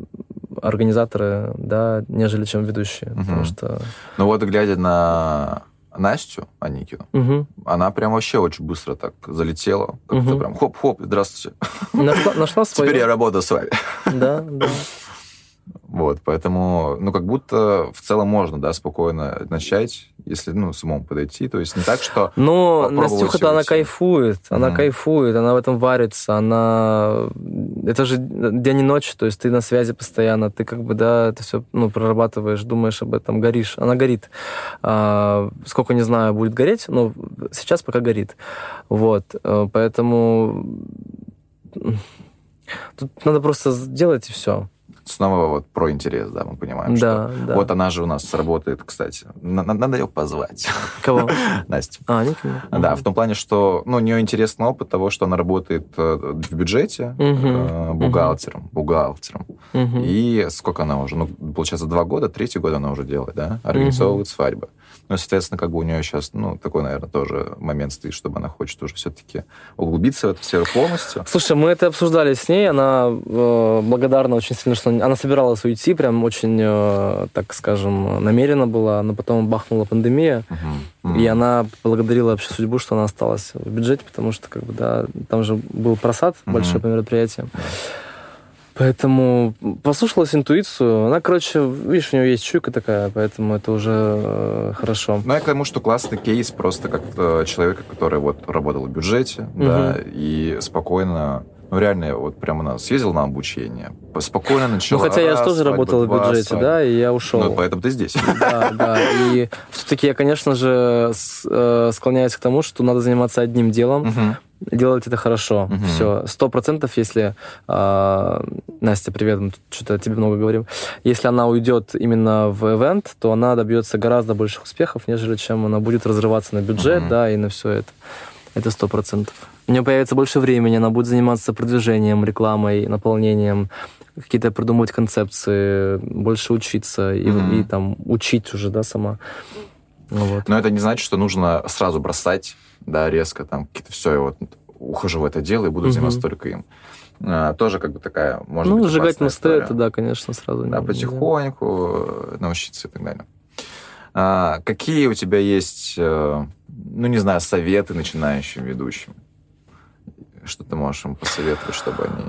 организаторы, да, нежели чем ведущие. Потому Мгм. что... Ну, вот глядя на Настю Аникину, Мгм. она прям вообще очень быстро так залетела. Как-то Мгм. прям хоп-хоп, здравствуйте. Нашла, нашла (laughs) свою... Теперь я работаю с вами. Да, да. (laughs) Вот, поэтому, ну, как будто в целом можно, да, спокойно начать, если, ну, самому подойти. То есть не так, что... Но Настюха-то она кайфует, она Мгм. кайфует, она в этом варится, она... Это же день и ночь, то есть ты на связи постоянно, ты как бы, да, это все, ну, прорабатываешь, думаешь об этом, горишь. Она горит. А, сколько, не знаю, будет гореть, но сейчас пока горит. Вот, э, поэтому... Тут надо просто сделать и все. Снова вот про интерес, да, мы понимаем, Да, что... да. Вот она же у нас работает, кстати. На- на- Надо ее позвать. Кого? (laughs) Настя. А, Никина? Да, в том плане, что ну, у нее интересный опыт того, что она работает э, в бюджете э, бухгалтером, бухгалтером. Мгм. И сколько она уже? Ну, получается, два года, третий год она уже делает, да? Организовывает свадьбы. Ну, и, соответственно, как бы у нее сейчас, ну, такой, наверное, тоже момент стоит, чтобы она хочет уже все-таки углубиться в эту сферу полностью. Слушай, мы это обсуждали с ней. Она э, благодарна очень сильно, что она собиралась уйти, прям очень, э, так скажем, намеренно была, но потом бахнула пандемия, Мгм. и она благодарила вообще судьбу, что она осталась в бюджете, потому что, как бы, да, там же был просад Мгм. большое по мероприятиям. Поэтому послушалась интуицию. Она, короче, видишь, у нее есть чуйка такая, поэтому это уже э, хорошо. Ну, я к тому, что классный кейс просто как э, человека, который вот работал в бюджете, да, и спокойно, ну, реально, вот прямо она съездил на обучение, спокойно Ну, начала. хотя я же раз, тоже свадьба, работал в бюджете, свадьба. да, и я ушел. Ну, поэтому ты здесь. (laughs) Да, да. И все-таки я, конечно же, э, склоняюсь к тому, что надо заниматься одним делом. Делать это хорошо. Мгм. Все. Сто процентов, если... а, Настя, привет, мы тут что-то тебе много говорим. Если она уйдет именно в ивент, то она добьется гораздо больших успехов, нежели чем она будет разрываться на бюджет, Мгм. да, и на все это. Это сто процентов. У нее появится больше времени, она будет заниматься продвижением, рекламой, наполнением, какие-то придумывать концепции, больше учиться и, Мгм. и там учить уже, да, сама. Вот. Но это не значит, что нужно сразу бросать, да, резко там какие-то все, я вот ухожу в это дело и буду Мгм. заниматься только им. А, тоже как бы такая, может ну, сжигать мосты, это да, конечно, сразу. Да, не- потихоньку э, научиться и так далее. А, какие у тебя есть, э, ну, не знаю, советы начинающим ведущим? Что ты можешь им посоветовать, чтобы они...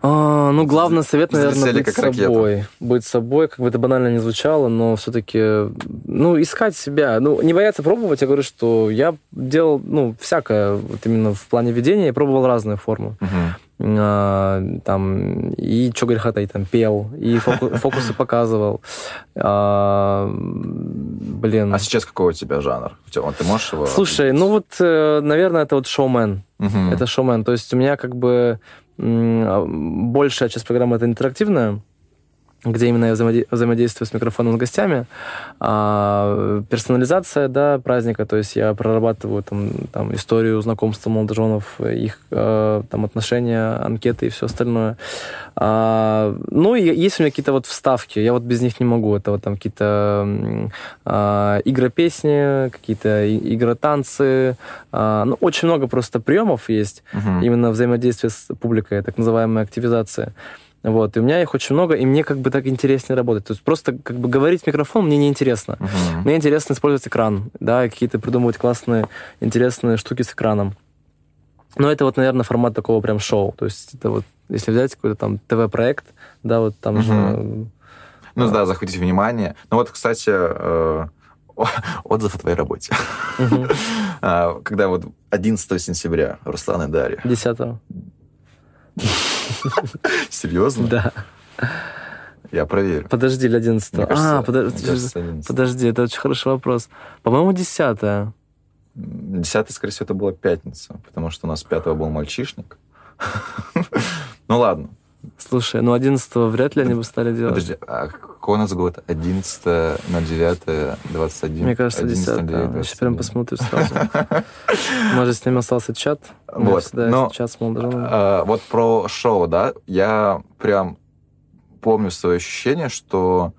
А, ну, главный совет, наверное, быть как ракета. собой. Быть собой, как бы это банально не звучало, но все-таки, ну, искать себя. Ну, не бояться пробовать. Я говорю, что я делал, ну, всякое, вот именно в плане ведения, я пробовал разные формы. Мгм. А, там, и что греха таить, там, пел, и фоку- (laughs) фокусы показывал. А, блин. А сейчас какой у тебя жанр? Ты можешь его... Слушай, ну вот, э, наверное, это вот шоумен. Мгм. Это шоумен. То есть у меня как бы большая часть программы это интерактивная, где именно я взаимоде- взаимодействую с микрофоном с гостями. А персонализация, да, праздника, то есть я прорабатываю там, там историю знакомства молодоженов, их э, там отношения, анкеты и все остальное. А, ну, и есть у меня какие-то вот вставки, я вот без них не могу. Это вот там какие-то а, игры-песни, какие-то и- игры-танцы. А, ну, очень много просто приемов есть Мгм. именно взаимодействие с публикой, так называемая активизация. Вот, и у меня их очень много, и мне как бы так интереснее работать. То есть просто как бы говорить в микрофон мне неинтересно. Мгм. Мне интересно использовать экран, да, какие-то придумывать классные, интересные штуки с экраном. Но это вот, наверное, формат такого прям шоу. То есть это вот, если взять какой-то там ТВ-проект, да, вот там же... Ну да, захватить внимание. Ну вот, кстати, э, (laughs) отзыв о твоей работе. (laughs) А, Когда вот 11 сентября Руслан и Дарья. 10 (laughs) Серьезно? Да. Я проверю. Подожди, или 11 Мне кажется, А, подо- мне кажется, 11. подожди, это очень хороший вопрос. По-моему, 10 Десятый, скорее всего, это была пятница, потому что у нас пятого был мальчишник. (laughs) Ну ладно. Слушай, ну 11 вряд ли они бы стали делать. Подожди, а какой у нас год? 11 на 9 21? Мне кажется, 10 Я сейчас прям посмотрю сразу. (laughs) Может, с ним остался чат? Вот, но- чат с молодоженами. А, вот про шоу, да, я прям помню свое ощущение, что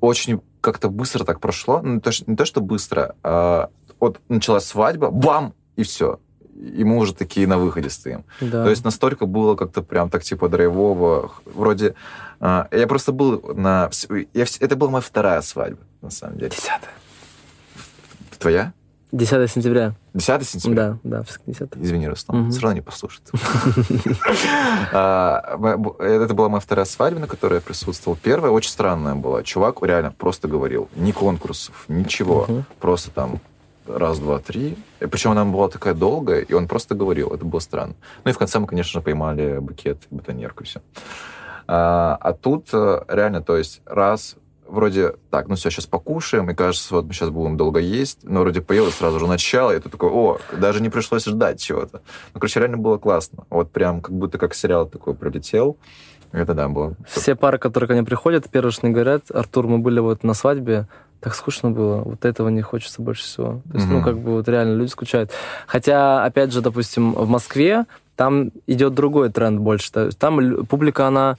очень как-то быстро так прошло. Ну, не то, что- не то, что быстро, а вот началась свадьба, бам, и все. И мы уже такие на выходе стоим. Да. То есть настолько было как-то прям так типа драйвово. Вроде... а, я просто был на... Я, это была моя вторая свадьба, на самом деле. 10 Твоя? 10 сентября. 10 сентября? Да, да, все-таки 10 Извини, Рустам, Мгм. все равно не послушает. (laughs) А, Это была моя вторая свадьба, на которой я присутствовал. Первая очень странная была. Чувак реально просто говорил. Ни конкурсов, ничего. Просто там раз, два, три. И Причем она была такая долгая, и он просто говорил. Это было странно. Ну и в конце мы, конечно поймали букет, бутоньерку и все. А, а тут э, реально, то есть раз вроде так, ну все, сейчас покушаем, и кажется, вот мы сейчас будем долго есть, но вроде поел и сразу же начало, и ты такой, о, даже не пришлось ждать чего-то. Ну, короче, реально было классно. Вот прям как будто как сериал такой пролетел. Это да, было. Все пары, которые ко мне приходят, первое, что говорят, Артур, мы были вот на свадьбе, так скучно было, вот этого не хочется больше всего. То есть, ну, Мгм. как бы вот реально люди скучают. Хотя, опять же, допустим, в Москве там идет другой тренд больше. Там публика, она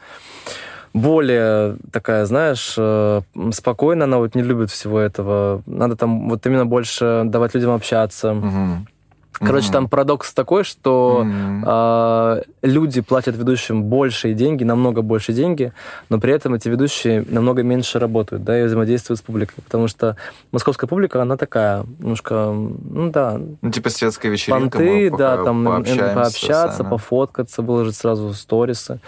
более такая, знаешь, э, спокойная, она вот не любит всего этого. Надо там вот именно больше давать людям общаться. Мгм. Короче, Мгм. там парадокс такой, что Мгм. а, люди платят ведущим большие деньги, намного больше деньги, но при этом эти ведущие намного меньше работают, да, и взаимодействуют с публикой, потому что московская публика, она такая, немножко, ну да, Ну, типа светская вечеринка. понты, мы да, там пообщаться, сами. пофоткаться, выложить сразу сторисы.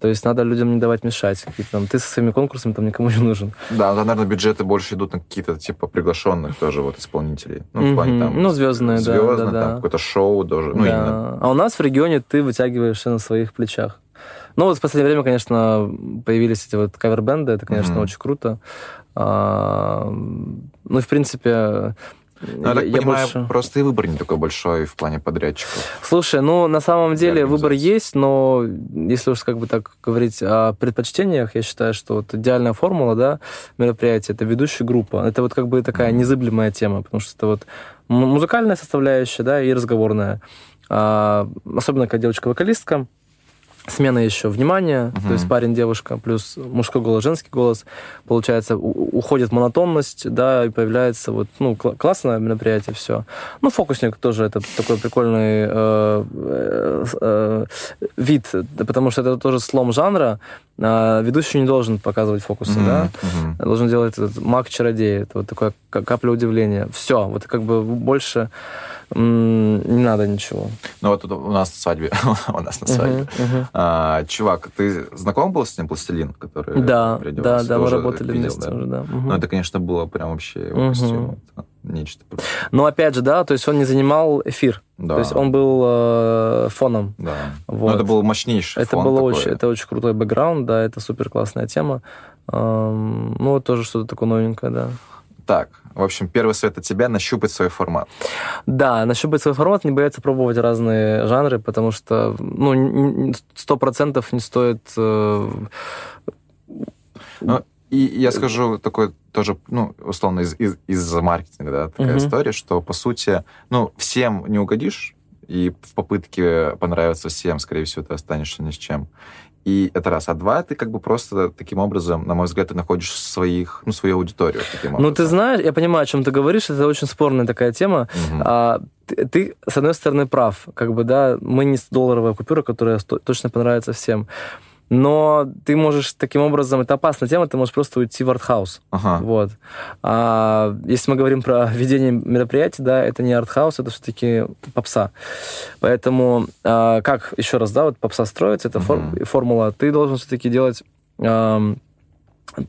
То есть надо людям не давать мешать. Какие-то там, ты со своими конкурсами там никому не нужен. Да, там, наверное, бюджеты больше идут на какие-то, типа, приглашенных тоже вот исполнителей. Ну, в плане там... Ну, звездные, да, звездных, да, там какое-то шоу тоже. Ну, Да. именно. А у нас в регионе ты вытягиваешь все на своих плечах. Ну, вот в последнее время, конечно, появились эти вот кавер-бенды, это, конечно, Мгм. очень круто. А, ну, в принципе, Ну, я, так понимаю, просто и выбор не такой большой в плане подрядчиков. Слушай, ну, на самом деле выбор есть, но если уж как бы так говорить о предпочтениях, я считаю, что вот идеальная формула, да, мероприятия, это ведущая группа. Это вот как бы такая Мгм. незыблемая тема, потому что это вот музыкальная составляющая, да, и разговорная. А, особенно когда девочка-вокалистка, смена еще внимания, Мгм. то есть парень, девушка, плюс мужской голос, женский голос, получается, уходит монотонность, да, и появляется вот, ну, кла- классное мероприятие, все. Ну, фокусник тоже это такой прикольный э, э, э, вид, потому что это тоже слом жанра. А ведущий не должен показывать фокусы, Мгм, да, мгм. должен делать этот маг-чародей, это вот такая ка- капля удивления. Все, вот как бы больше не надо ничего. Ну, вот тут у нас на свадьбе, (laughs) у нас на свадьбе. Мгм, мгм. А, чувак, ты знаком был с ним, Пластилин, который Да, да, да, мы работали видел, вместе да? уже, да. Мгм. Ну, это, конечно, было прям вообще его костюм. Это нечто. Но опять же, да, то есть он не занимал эфир. Да. То есть он был э, фоном. Да. Вот. Но это был мощнейший Это фон было такой. очень, это очень крутой бэкграунд, да, это супер классная тема. Эм, ну, тоже что-то такое новенькое, да. Так, в общем, первый совет от тебя — нащупать свой формат. Да, нащупать свой формат, не бояться пробовать разные жанры, потому что, ну, сто процентов не стоит... э, Ну, и я скажу такой тоже, ну, условно, из, из, из маркетинга, да, такая Мгм. история, что, по сути, ну, всем не угодишь, и в попытке понравиться всем, скорее всего, ты останешься ни с чем. И это раз. А два, ты как бы просто таким образом, на мой взгляд, ты находишь своих, ну, свою аудиторию Ну, ты знаешь, я понимаю, о чем ты говоришь, это очень спорная такая тема. Мгм. А, ты, ты, с одной стороны, прав. Как бы, да, мы не 100-долларовая купюра, которая точно понравится всем. Но ты можешь таким образом, это опасная тема, ты можешь просто уйти в артхаус. Ага. Вот. А если мы говорим про ведение мероприятий, да, это не артхаус, это все-таки попса. Поэтому а, как, еще раз, да, вот попса строится, это фор- Мгм. формула. Ты должен все-таки делать ам,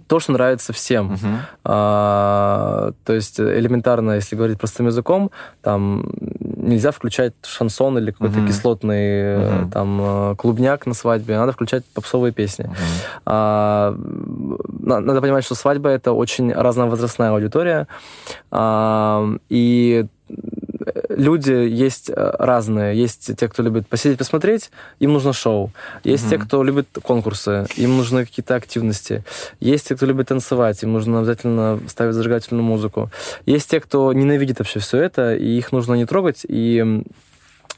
то, что нравится всем. Мгм. А, то есть элементарно, если говорить простым языком, там нельзя включать шансон или какой-то Мгм. кислотный э, Мгм. там э, клубняк на свадьбе, надо включать попсовые песни. Мгм. А, на- надо понимать, что свадьба это очень разновозрастная аудитория, А, и люди есть э, разные. Есть те, кто любит посидеть, посмотреть, им нужно шоу. Есть те, Мгм. кто любит конкурсы, им нужны какие-то активности. Есть те, кто любит танцевать, им нужно обязательно ставить зажигательную музыку. Есть те, кто ненавидит вообще все это, и их нужно не трогать, и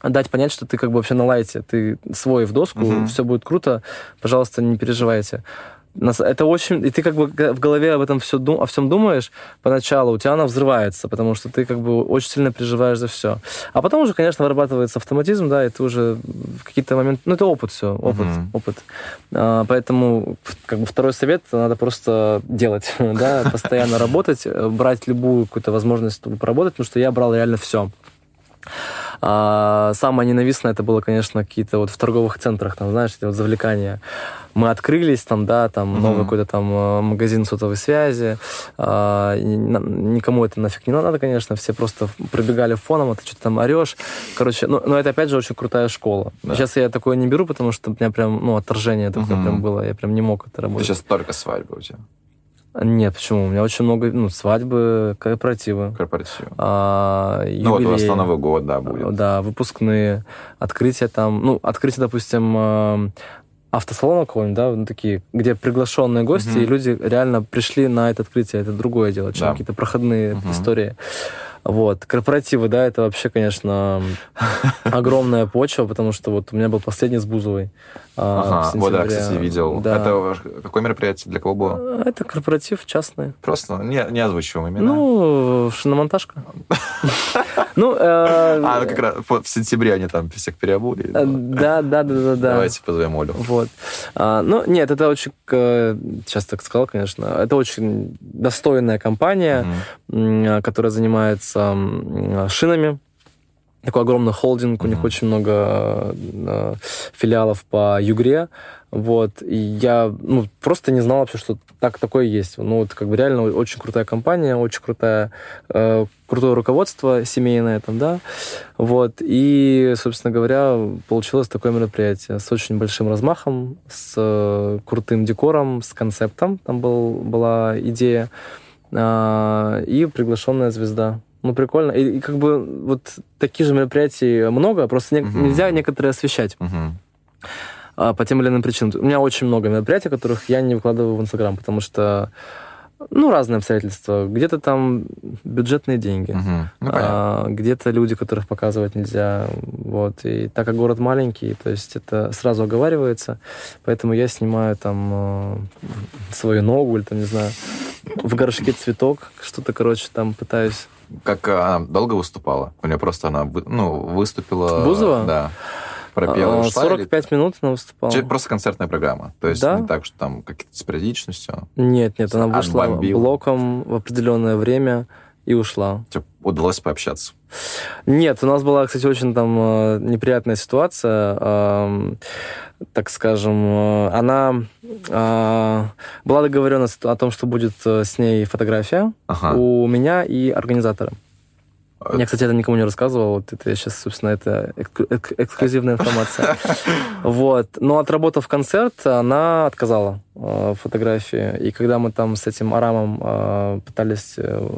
дать понять, что ты как бы вообще на лайте, ты свой в доску, Мгм. все будет круто, пожалуйста, не переживайте. Это очень... И ты как бы в голове об этом все, о всем думаешь поначалу, у тебя она взрывается, потому что ты как бы очень сильно переживаешь за все. А потом уже, конечно, вырабатывается автоматизм, да, и ты уже в какие-то моменты... Ну, это опыт все, опыт, Мгм. опыт. А, поэтому как бы второй совет надо просто делать, (laughs) да, постоянно (laughs) работать, э, брать любую какую-то возможность, чтобы поработать, потому что я брал реально все. А, самое ненавистное это было, конечно, какие-то вот в торговых центрах, там, знаешь, эти вот завлекания. Мы открылись, там, да, там Мгм. новый какой-то там э, магазин сотовой связи. А, никому это нафиг не надо, конечно. Все просто пробегали фоном, а ты что-то там орешь. Короче, ну, но это опять же очень крутая школа. Да. Сейчас я такое не беру, потому что у меня прям, ну, отторжение такое Мгм. прям было. Я прям не мог это Ты работать. сейчас только свадьба у тебя, Нет, почему? У меня очень много, ну, свадьбы, корпоративы. корпоратив. а, Ну вот у вас на Новый год, да, будет. Да, выпускные, открытия там, ну, открытие, допустим, э, автосалона какого-нибудь, да, ну, такие, где приглашенные гости, Мгм. и люди реально пришли на это открытие, это другое дело, чем Да. какие-то проходные Мгм. истории. Вот. Корпоративы, да, это вообще, конечно, огромная почва, потому что вот у меня был последний с Бузовой. а, Ага, вот да, кстати, видел. Да. Это какое мероприятие для кого было? Это корпоратив частный. Просто не, не озвучиваем имена. Ну, шиномонтажка. (laughs) Ну, э, а, ну как раз в сентябре они там всех переобули. э, да, да, да, да, да. Давайте позовем Олю. Вот. А, ну, нет, это очень, э, сейчас так сказал, конечно, это очень достойная компания, которая занимается м, шинами. Такой огромный холдинг, у них очень много э, филиалов по Югре. Вот. И я ну, просто не знал вообще, что так такое есть. Ну, вот как бы реально очень крутая компания, очень крутая, э, крутое руководство семейное там, да. Вот. И, собственно говоря, получилось такое мероприятие с очень большим размахом, с э, крутым декором, с концептом. Там был, была идея. А, и приглашенная звезда. Ну, прикольно. И, и как бы вот таких же мероприятий много, просто не- Мгм. нельзя некоторые освещать а, по тем или иным причинам. У меня очень много мероприятий, которых я не выкладываю в Инстаграм, потому что, ну, разные обстоятельства. Где-то там бюджетные деньги, Мгм. Ну, а, где-то люди, которых показывать нельзя. Вот. И так как город маленький, то есть это сразу оговаривается, поэтому я снимаю там э, свою ногу или там, не знаю, в горшке цветок, что-то, короче, там пытаюсь Как она долго выступала? У нее просто она ну, выступила... Бузова? Да. Пропела, ушла? или- 45 минут она выступала. Чи- Просто концертная программа. То есть Да. не так, что там какие-то с периодичностью. Нет, нет, она вышла Отбомбила. блоком в определенное время и ушла. Тебе удалось пообщаться. Нет, у нас была, кстати, очень там э, неприятная ситуация. так скажем, э, она э, была договоренность о том, что будет э, с ней фотография Ага. у меня и организатора. Э, Я, кстати, это никому не рассказывал. Вот это я сейчас, собственно, это эк- эксклюзивная информация. (laughs) Вот. Но отработав концерт, она отказала э, фотографии. И когда мы там с этим Арамом э, пытались э,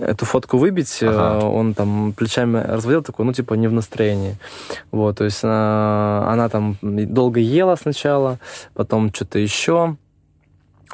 эту фотку выбить, Ага. он там плечами разводил такой, ну, типа, не в настроении. Вот. То есть она, она там долго ела сначала, потом что-то еще.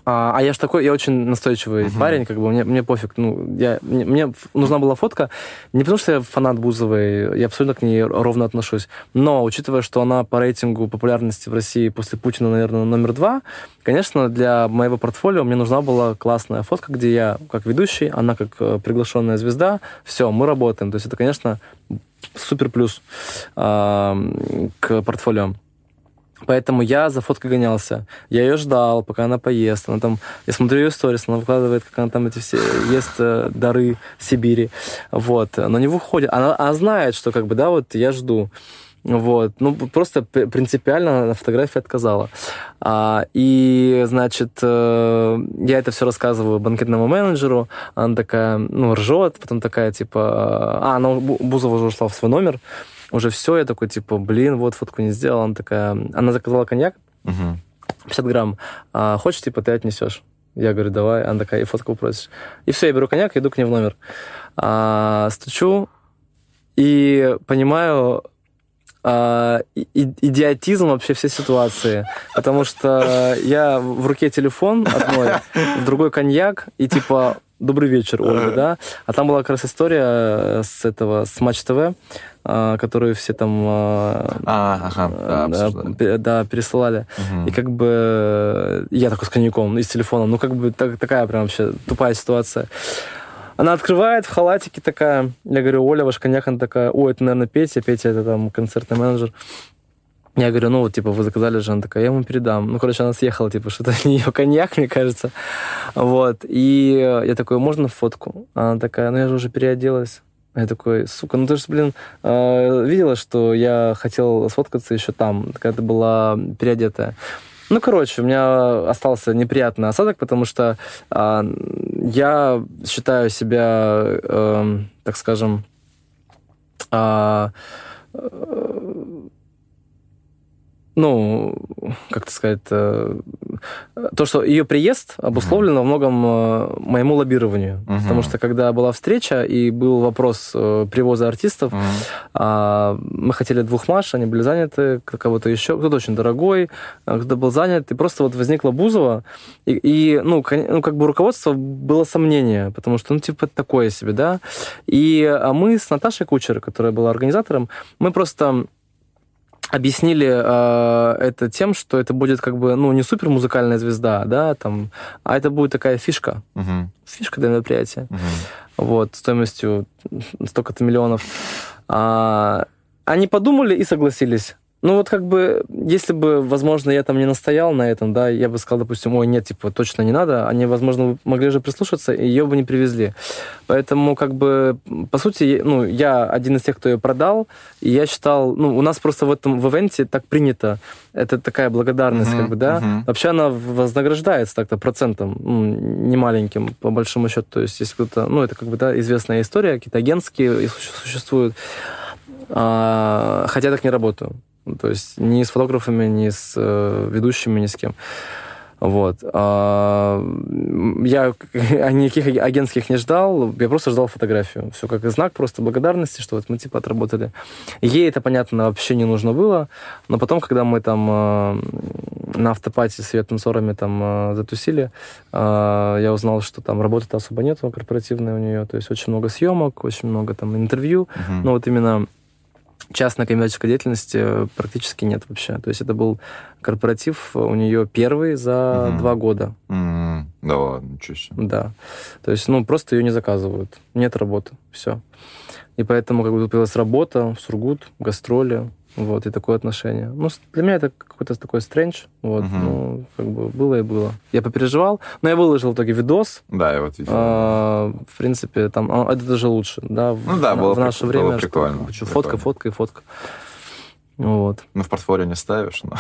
А, а я ж такой, я очень настойчивый Мгм. парень, как бы мне, мне пофиг. Ну, я, мне, мне нужна была фотка не потому, что я фанат Бузовой, я абсолютно к ней ровно отношусь, но учитывая, что она по рейтингу популярности в России после Путина, наверное, номер два, конечно, для моего портфолио мне нужна была классная фотка, где я как ведущий, она как э, приглашенная звезда, все, мы работаем. То есть это, конечно, супер плюс а, к портфолио. Поэтому я за фоткой гонялся. Я ее ждал, пока она поест. Она там, я смотрю ее сторис, она выкладывает, как она там эти все ест э, дары Сибири. Вот. Но не выходит. Она, она знает, что как бы, да, вот я жду. Вот. Ну, просто принципиально на фотографии отказала. А, и, значит, э, я это все рассказываю банкетному менеджеру. Она такая, ну, ржет, потом такая, типа... А, она Бу- Бузова уже ушла в свой номер. Уже все, я такой, типа, блин, вот фотку не сделала. Она такая... Она заказала коньяк, Мгм. 50 грамм. А, хочешь, типа, ты отнесешь? Я говорю, давай. Она такая, и фотку просишь. И все, я беру коньяк, иду к ней в номер. А, стучу и понимаю а, и- идиотизм вообще всей ситуации. Потому что я в руке телефон одной, в другой коньяк, и типа Добрый вечер, Ольга, да? А там была как раз история э, с этого, с Матч ТВ, которую все там а, А, ага, да, да, пе- да, пересылали. Мгм. И как бы э, я такой с коньяком и с телефоном. Ну, как бы так- такая прям вообще тупая ситуация. Она открывает в халатике такая. Я говорю, Оля, ваш коньяк. Она такая, ой, это, наверное, Петя. Петя это там концертный менеджер. Я говорю, ну вот, типа, вы заказали же. Она такая, я ему передам. Ну, короче, она съехала, типа, (laughs) что-то не ее коньяк, мне кажется. Вот. И я такой, можно фотку? Она такая, ну, я же уже переоделась. Я такой, сука, ну ты же, блин, э, видела, что я хотел сфоткаться еще там, когда ты была переодетая. Ну, короче, у меня остался неприятный осадок, потому что а, я считаю себя, эм, так скажем, э, ну, как это сказать, э, то, что ее приезд обусловлен во многом э, моему лоббированию. Мгм. Потому что когда была встреча и был вопрос э, привоза артистов, а, мы хотели двух Маш, они были заняты, кого-то еще, кто-то очень дорогой, а кто-то был занят, и просто вот возникла Бузова, и, и, ну, ну, как бы руководство было сомнение, потому что, ну, типа, такое себе, да, и а мы с Наташей Кучер, которая была организатором, мы просто объяснили э, это тем, что это будет как бы, ну, не супер музыкальная звезда, да, там, а это будет такая фишка, Мгм. фишка для мероприятия Мгм. вот, стоимостью столько-то миллионов. А, они подумали и согласились. Ну вот как бы, если бы, возможно, я там не настоял на этом, да, я бы сказал, допустим, ой, нет, типа, точно не надо, они, возможно, могли же прислушаться, и ее бы не привезли. Поэтому, как бы, по сути, ну, я один из тех, кто ее продал, и я считал, ну, у нас просто в этом, в ивенте так принято, это такая благодарность, Мгм, как бы, да, мгм. Вообще она вознаграждается так-то процентом, ну, не маленьким, по большому счету. То есть, если кто-то... Ну, это как бы, да, известная история, какие-то агентские существуют. А, хотя я так не работаю. Ну, То есть ни с фотографами, ни с э, ведущими, ни с кем. Вот. А, я (laughs) никаких аг- агентских не ждал, я просто ждал фотографию. Все как знак просто благодарности, что вот мы типа отработали. Ей это, понятно, вообще не нужно было, но потом, когда мы там э, на автопате с ее танцорами там э, затусили, э, я узнал, что там работы особо нету корпоративной у нее, то есть очень много съемок, очень много там интервью, Мгм. но вот именно частной коммерческой деятельности э, практически нет вообще. То есть это был корпоратив у нее первый за Мгм. два года. М, Да ладно, ничего себе. Да. То есть, ну, просто ее не заказывают. Нет работы. Все. И поэтому как бы появилась работа, Сургут, гастроли, вот, и такое отношение. Ну, для меня это какой-то такой стрэндж, вот, Мгм. ну, как бы было и было. Я попереживал, но я выложил в итоге видос, Да, я вот видел. а, в принципе, там, а, это даже лучше, да, в, Ну да, на- было в наше время. было что прикольно, куча прикольно. Фотка, фотка и фотка. Вот. Ну, в портфолио не ставишь, но...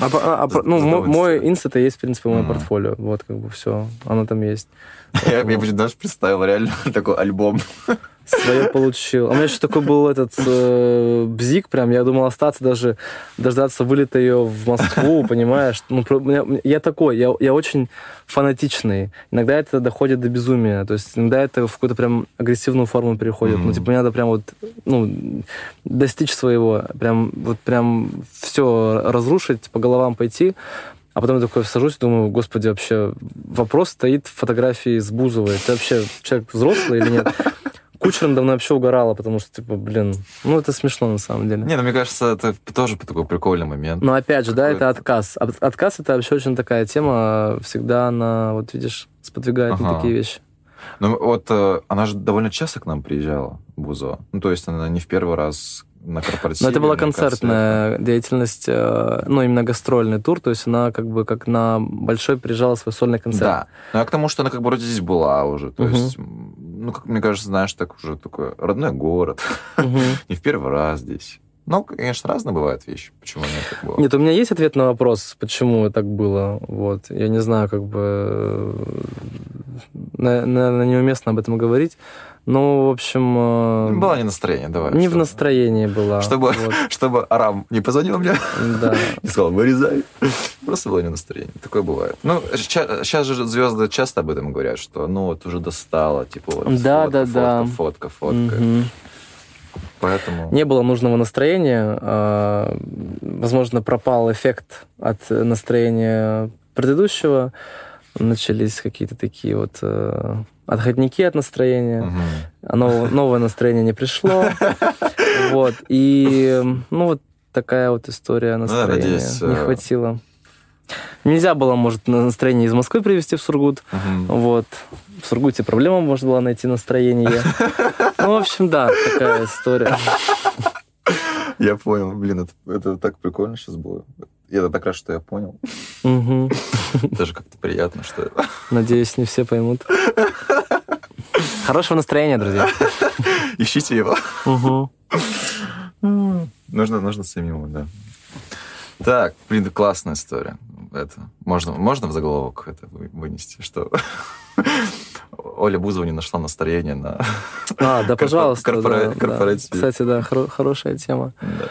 А, а, а, (laughs) ну, мой, инст это есть, в принципе, мое Мгм. портфолио. Вот, как бы все, оно там есть. Я, я бы даже представил реально (laughs) такой альбом. Свое получил. А у меня еще такой был этот э, бзик, прям, я думал остаться даже, дождаться вылета ее в Москву, (laughs) понимаешь? Ну, про- меня- я такой, я, я очень фанатичный. Иногда это доходит до безумия. То есть иногда это в какую-то прям агрессивную форму переходит. Ну, Мгм. типа, мне надо прям вот, ну, достичь своего. Прям, вот прям все разрушить, по головам пойти. А потом я такой сажусь и думаю, господи, вообще вопрос стоит в фотографии с Бузовой. Ты вообще человек взрослый или нет? Кучером давно вообще угорала, потому что, типа, блин, ну это смешно на самом деле. Не, ну, мне кажется, это тоже такой прикольный момент. Но опять же, да, это отказ. От- Отказ это вообще очень такая тема, всегда она, вот видишь, сподвигает на Ага. такие вещи. Ну, вот э, она же довольно часто к нам приезжала, Бузова. Ну, то есть она не в первый раз на корпоративе. Но это была концертная деятельность, э, ну, именно гастрольный тур, то есть она как бы как на большой приезжала свой сольный концерт. Да. Но я к тому, что она как бы вроде здесь была уже. То Мгм. есть, ну, как мне кажется, знаешь, так уже такой родной город. Мгм. (laughs) Не в первый раз здесь. Ну, конечно, разные бывают вещи. Почему нет так было? Нет, у меня есть ответ на вопрос, почему так было. Вот. Я не знаю, как бы... Наверное, неуместно об этом говорить. Ну, в общем... э, Было не настроение, давай. Не в чтобы- настроении была. Чтобы, Вот, (laughs) чтобы Арам не позвонил мне да. (laughs) и сказал, вырезай. Просто было не настроение. Такое бывает. Ну, сейчас же звезды часто об этом говорят, что ну вот уже достало, типа вот Да, фотка, да, фотка, да. фотка, фотка. Мгм. Поэтому... Не было нужного настроения. а, Возможно, пропал эффект от настроения предыдущего. Начались какие-то такие вот э, отходники от настроения. Мгм. А новое настроение не пришло. (laughs) Вот. И, ну, вот такая вот история настроения. надеюсь, Не э, хватило. Нельзя было, может, на настроение из Москвы привезти в Сургут. Вот. В Сургуте проблема можно была найти настроение. (laughs) Ну, в общем, да, такая история. (laughs) Я понял. Блин, это, это так прикольно сейчас было. Я так рад, что я понял. Мгм. Даже как-то приятно, что... Надеюсь, не все поймут. Хорошего настроения, друзья. Ищите его. Мгм. Нужно, нужно самим, да. Так, блин, классная история. Это можно, можно в заголовок это вы- вынести, что Оля Бузова не нашла настроения на... А, да, (laughs) пожалуйста. корпора- да, да. корпоратив. Кстати, да, хоро- хорошая тема. Да.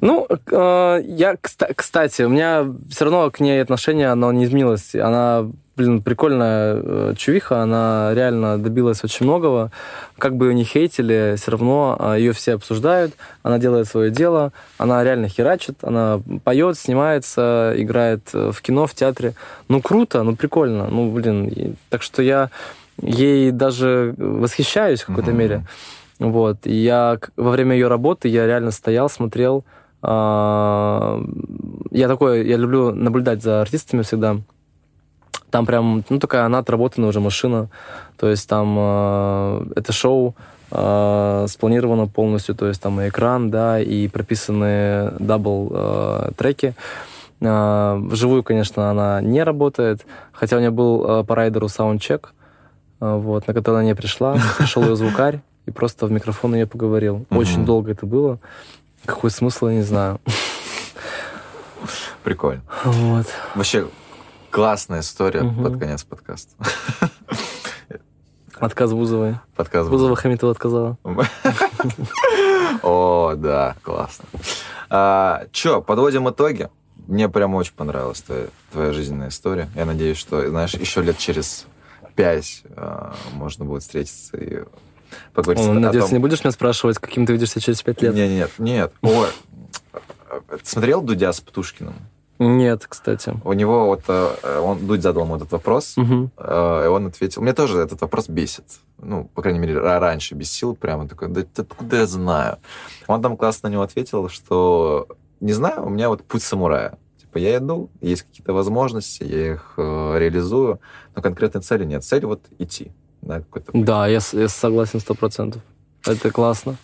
Ну, э, я, кста- кстати, у меня все равно к ней отношение, оно не изменилось. Она, блин, прикольная э, чувиха, она реально добилась очень многого. Как бы ее не хейтили, все равно ее все обсуждают, она делает свое дело, она реально херачит, она поет, снимается, играет э, в кино, в театре. Ну, круто, ну, прикольно, ну, блин. так что я ей даже восхищаюсь в какой-то Мгм. мере. Вот. И я во время ее работы я реально стоял, смотрел. а, Я такой, я люблю наблюдать за артистами всегда. Там прям, ну, такая она отработанная уже машина. То есть там а, это шоу а, спланировано полностью, то есть там и экран, да, и прописаны double треки. А, Вживую, конечно, она не работает, хотя у нее был а, по райдеру саундчек, вот, на который она не пришла. Пришел ее звукарь и просто в микрофон ее поговорил. Очень долго это было. Какой смысл, я не знаю. Прикольно. Вот. Вообще, классная история под конец подкаста. Отказ Бузовой. Подкаст Бузова Хамитова отказала. (laughs) О, да, классно. А, Че, подводим итоги. Мне прям очень понравилась твоя, твоя жизненная история. Я надеюсь, что, знаешь, еще лет через пять а, можно будет встретиться и поговорить О, о Надеюсь, том- не будешь меня спрашивать, каким ты видишься через пять лет? Нет, нет, нет. Ой, ты смотрел Дудя с Птушкиным? Нет, кстати. У него вот, э, он, Дудь задал ему этот вопрос, э, и он ответил, мне тоже этот вопрос бесит. Ну, по крайней мере, ра- раньше бесил, прямо такой, да откуда я знаю? Он там классно на него ответил, что не знаю, у меня вот путь самурая. Типа я иду, есть какие-то возможности, я их э, реализую, но конкретной цели нет. Цель вот идти. Да. Да, я, я согласен сто процентов. Это классно.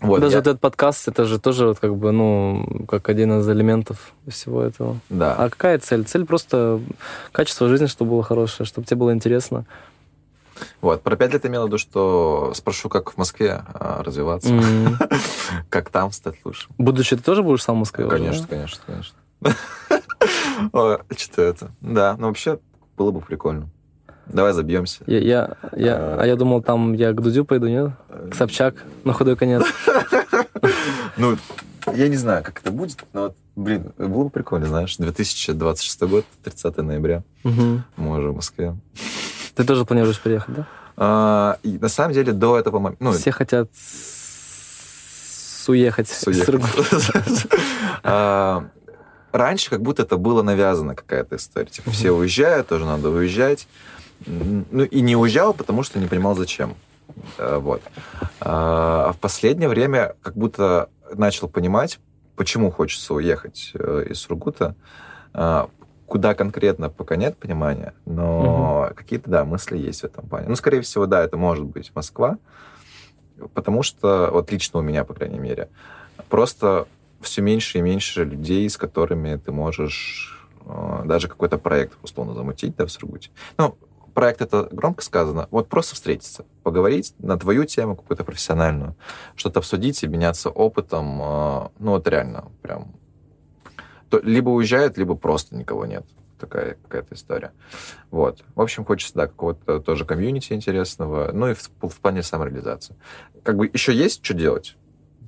Вот, Даже я- вот этот подкаст, это же тоже вот как бы, ну, как один из элементов всего этого. да. А какая цель? Цель просто качество жизни, чтобы было хорошее, чтобы тебе было интересно. Вот, про пять лет имел в виду, что спрошу, как в Москве а, развиваться, М. (laughs) как там стать лучше. Будущее ты тоже будешь сам в Москве? Конечно, конечно, (laughs) конечно. Что это? Да, ну вообще было бы прикольно. Давай забьемся. Я, я, я, А. а я думал, там я к Дудю пойду, нет? К Собчак, на худой конец. (laughs) Ну, я не знаю, как это будет, но, блин, было бы прикольно, знаешь, 2026 год, 30 ноября, мы уже в Москве. Ты тоже планируешь приехать, да? А, и на самом деле до этого момента... Ну, Все хотят с- уехать. из суехать. Сургута. А, Раньше как будто это было навязано какая-то история. Типа все уезжают, тоже надо уезжать. Ну и не уезжал, потому что не понимал, зачем. А, Вот. А в последнее время как будто начал понимать, почему хочется уехать э, из Сургута. Куда конкретно, пока нет понимания, но какие-то, да, мысли есть в этом плане. Ну, скорее всего, да, это может быть Москва, потому что, вот лично у меня, по крайней мере, просто все меньше и меньше людей, с которыми ты можешь э, даже какой-то проект условно замутить, да, в Сургуте. Ну, проект это громко сказано, вот просто встретиться, поговорить на твою тему какую-то профессиональную, что-то обсудить и меняться опытом, э, ну вот реально прям то либо уезжает, либо просто никого нет. Такая какая-то история. Вот. В общем, хочется, да, какого-то тоже комьюнити интересного, ну и в, в плане самореализации. Как бы еще есть что делать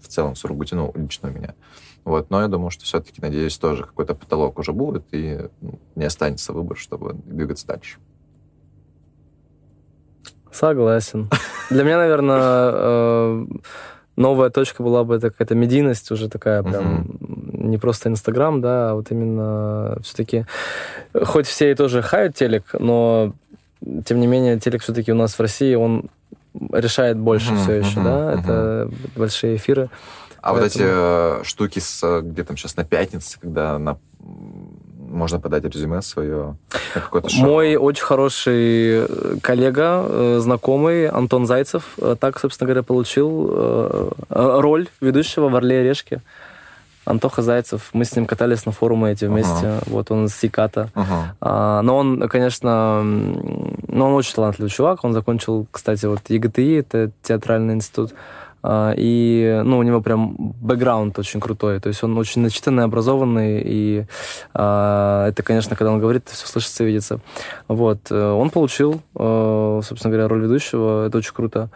в целом в Сургуте, ну, лично у меня. Вот, но я думаю, что все-таки, надеюсь, тоже какой-то потолок уже будет, и ну, не останется выбор, чтобы двигаться дальше. Согласен. Для меня, наверное, э, новая точка была бы это какая-то медийность уже такая прям. Не просто Инстаграм, да, а вот именно все-таки хоть все и тоже хают телек, но тем не менее телек все-таки у нас в России он решает больше uh-huh, все еще, uh-huh, да, uh-huh. это большие эфиры. А Поэтому... вот эти э, штуки с где там сейчас на пятнице, когда на можно подать резюме свое на какое-то шоу? Мой очень хороший э, коллега, э, знакомый Антон Зайцев, э, так, собственно говоря, получил роль ведущего в «Орле и Решке». Антоха Зайцев, мы с ним катались на форумы эти вместе, uh-huh. вот он из Сиката. Uh-huh. А, но он, конечно, но он очень талантливый чувак, он закончил, кстати, вот ЕГТИ, это театральный институт, а, и, ну, у него прям бэкграунд очень крутой. То есть он очень начитанный, образованный. И а, это, конечно, когда он говорит, все слышится и видится. Вот. Э, он получил, э, собственно говоря, роль ведущего. Это очень круто.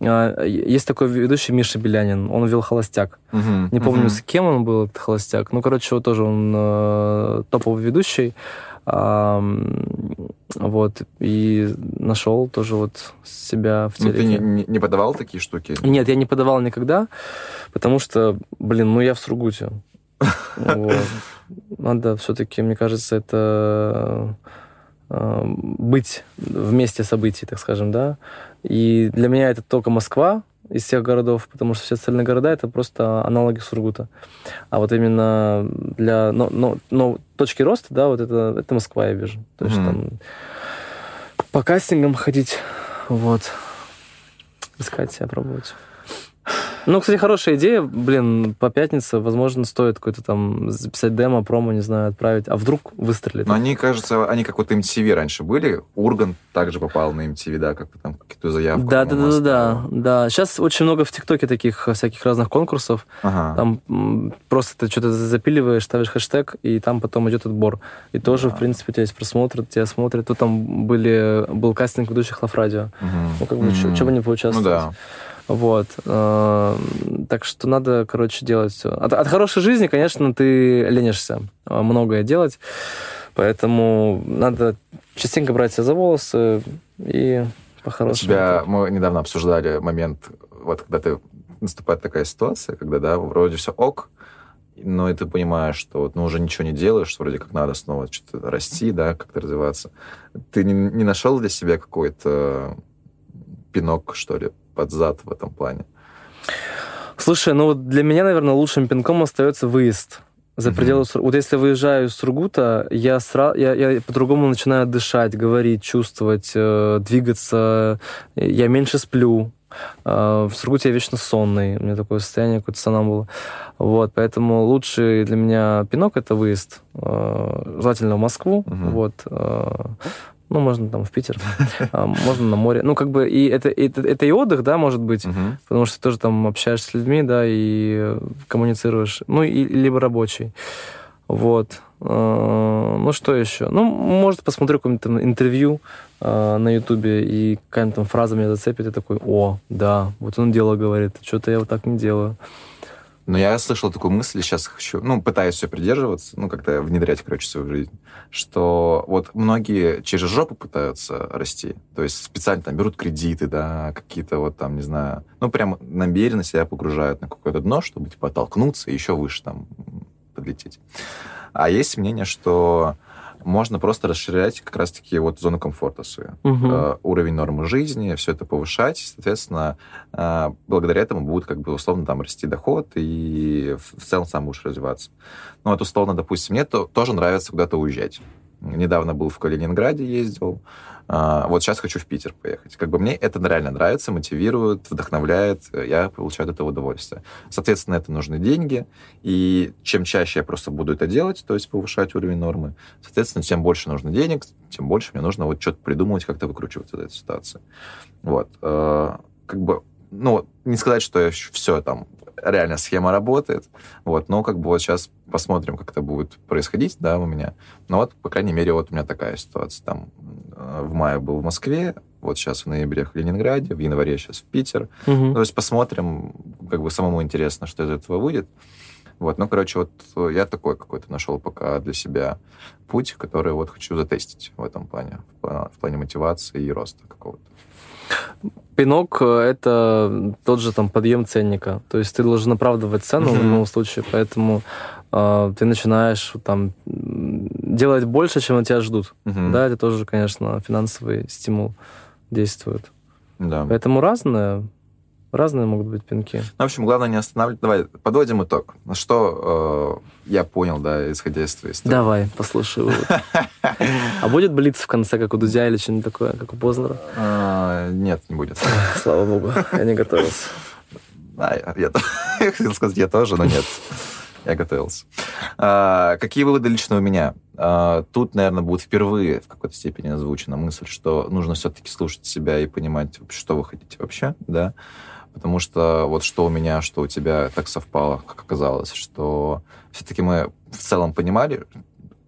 А, есть такой ведущий Миша Белянин, он вел «Холостяк». Uh-huh, Не помню, uh-huh. с кем он был, этот «Холостяк». Ну, короче, вот тоже он э, топовый ведущий. Вот, и нашел тоже вот себя в телеке. Ну, ты не, не подавал такие штуки? Нет, я не подавал никогда, потому что, блин, ну я в Сургуте. Надо все-таки, мне кажется, это э, быть вместе событий, так скажем, да. И для меня это только Москва, из всех городов, потому что все остальные города это просто аналоги Сургута. А вот именно для но, но, но точки роста, да, вот это, это Москва, я вижу. То есть mm-hmm. там по кастингам ходить, вот, искать себя, пробовать. Ну, кстати, хорошая идея. Блин, по пятнице, возможно, стоит какой-то там записать демо, промо, не знаю, отправить. А вдруг выстрелит? Но они, кажется, они как вот MTV раньше были. Урган также попал на MTV, да, как там какие-то заявки. Да, да, да, да, да. Сейчас очень много в ТикТоке таких всяких разных конкурсов. Ага. Там просто ты что-то запиливаешь, ставишь хэштег, и там потом идет отбор. И тоже, в принципе, у тебя есть просмотр, тебя смотрят. Тут там были, был кастинг ведущих Лав Радио. Ну, как бы, что бы не поучаствовать. Ну, да. Вот. Э, так что надо, короче, делать все. От, от хорошей жизни, конечно, ты ленишься э, многое делать. Поэтому надо частенько брать себя за волосы и по-хорошему. тебя мы недавно обсуждали момент, вот когда ты наступает такая ситуация, когда, да, вроде все ок, но и ты понимаешь, что вот, ну, уже ничего не делаешь, что вроде как надо снова что-то расти, да, как-то развиваться. Ты не, не нашел для себя какой-то пинок, что ли, под зад в этом плане? Слушай, ну вот для меня, наверное, лучшим пинком остается выезд за пределы mm-hmm. Вот если выезжаю из Сургута, я, сра... я, я по-другому начинаю дышать, говорить, чувствовать, э, двигаться. Я меньше сплю. Э, в Сургуте я вечно сонный. У меня такое состояние, какое-то было. Вот, поэтому лучший для меня пинок — это выезд. Э, желательно в Москву. Mm-hmm. Вот. Э, ну, можно там в Питер, (laughs) а, можно на море. Ну, как бы, и это, это, это и отдых, да, может быть, uh-huh. потому что ты тоже там общаешься с людьми, да, и коммуницируешь. Ну, и, либо рабочий. Вот. А, ну, что еще? Ну, может, посмотрю какое-нибудь интервью а, на Ютубе, и какая-нибудь там фраза меня зацепит, и такой, о, да, вот он дело говорит, что-то я вот так не делаю. Но я слышал такую мысль, сейчас хочу, ну, пытаюсь все придерживаться, ну, как-то внедрять, короче, свою жизнь, что вот многие через жопу пытаются расти, то есть специально там берут кредиты, да, какие-то вот там, не знаю, ну, прям намеренно себя погружают на какое-то дно, чтобы, типа, оттолкнуться и еще выше там подлететь. А есть мнение, что можно просто расширять как раз-таки вот зону комфорта свою, угу. э, уровень нормы жизни, все это повышать, соответственно, э, благодаря этому будет как бы условно там расти доход и в, в целом сам будешь развиваться. Ну вот условно, допустим, мне то, тоже нравится куда-то уезжать. Недавно был в Калининграде, ездил. А, вот сейчас хочу в Питер поехать. Как бы мне это реально нравится, мотивирует, вдохновляет, я получаю от этого удовольствие. Соответственно, это нужны деньги, и чем чаще я просто буду это делать, то есть повышать уровень нормы, соответственно, тем больше нужно денег, тем больше мне нужно вот что-то придумывать, как-то выкручиваться из этой ситуации. Вот. А, как бы, ну, не сказать, что я все там реально схема работает. Вот, но как бы вот сейчас посмотрим, как это будет происходить, да, у меня. Но вот, по крайней мере, вот у меня такая ситуация. Там э, в мае был в Москве, вот сейчас в ноябре в Ленинграде, в январе сейчас в Питер. Угу. То есть посмотрим, как бы самому интересно, что из этого выйдет. Вот, ну, короче, вот я такой какой-то нашел пока для себя путь, который вот хочу затестить в этом плане, в плане мотивации и роста какого-то. Пинок — это тот же там подъем ценника. То есть ты должен оправдывать цену mm-hmm. в любом случае, поэтому э, ты начинаешь там делать больше, чем от тебя ждут. Mm-hmm. Да, это тоже, конечно, финансовый стимул действует. Да. Поэтому разное. Разные могут быть пинки. Ну, в общем, главное не останавливать. Давай подводим итог. Что э, я понял, да, исходя из твоей истории. Давай, послушаю. (laughs) А будет блиц в конце, как у Дудя или что-нибудь такое, как у Познера? А, нет, не будет. (laughs) Слава богу, я не готовился. (laughs) Я хотел сказать, я тоже, но нет. Я готовился. А, какие выводы лично у меня? А, тут, наверное, будет впервые в какой-то степени озвучена мысль, что нужно все-таки слушать себя и понимать, что вы хотите вообще, да потому что вот что у меня, что у тебя так совпало, как оказалось, что все-таки мы в целом понимали,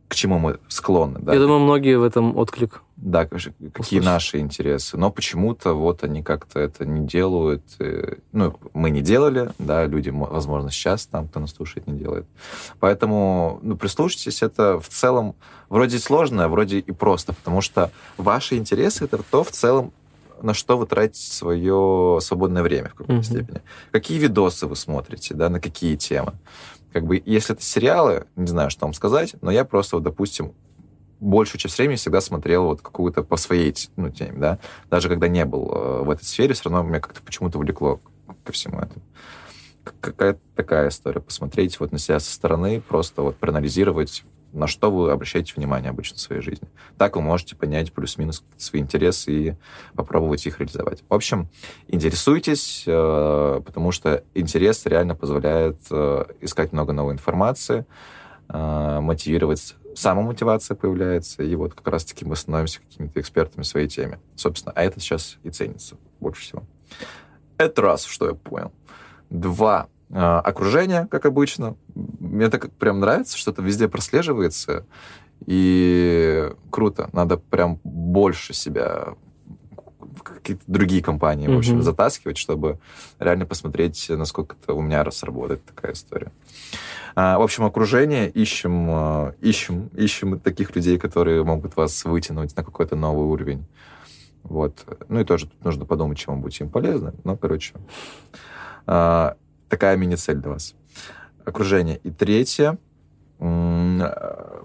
к чему мы склонны. Да? Я думаю, многие в этом отклик. Да, какие услышать. наши интересы. Но почему-то вот они как-то это не делают. Ну, мы не делали, да, люди, возможно, сейчас там, кто нас слушает, не делает. Поэтому, ну, прислушайтесь, это в целом вроде сложно, а вроде и просто, потому что ваши интересы — это то в целом, на что вы тратите свое свободное время в какой-то mm-hmm. степени. Какие видосы вы смотрите, да, на какие темы. Как бы, если это сериалы, не знаю, что вам сказать, но я просто, вот, допустим, большую часть времени всегда смотрел вот какую-то по своей ну, теме, да. Даже когда не был э, в этой сфере, все равно меня как-то почему-то влекло ко всему этому. Какая-то такая история. Посмотреть вот на себя со стороны, просто вот проанализировать, на что вы обращаете внимание обычно в своей жизни. Так вы можете понять плюс-минус свои интересы и попробовать их реализовать. В общем, интересуйтесь, э, потому что интерес реально позволяет э, искать много новой информации, э, мотивировать самомотивация появляется, и вот как раз-таки мы становимся какими-то экспертами в своей теме. Собственно, а это сейчас и ценится больше всего. Это раз, что я понял. Два, окружение, как обычно. Мне так прям нравится, что это везде прослеживается. И круто. Надо прям больше себя в какие-то другие компании, mm-hmm. в общем, затаскивать, чтобы реально посмотреть, насколько это у меня раз работает такая история. А, в общем, окружение ищем, а, ищем, ищем таких людей, которые могут вас вытянуть на какой-то новый уровень. Вот. Ну и тоже тут нужно подумать, чем вы будете им полезны. Но, короче, такая мини-цель для вас. Окружение. И третье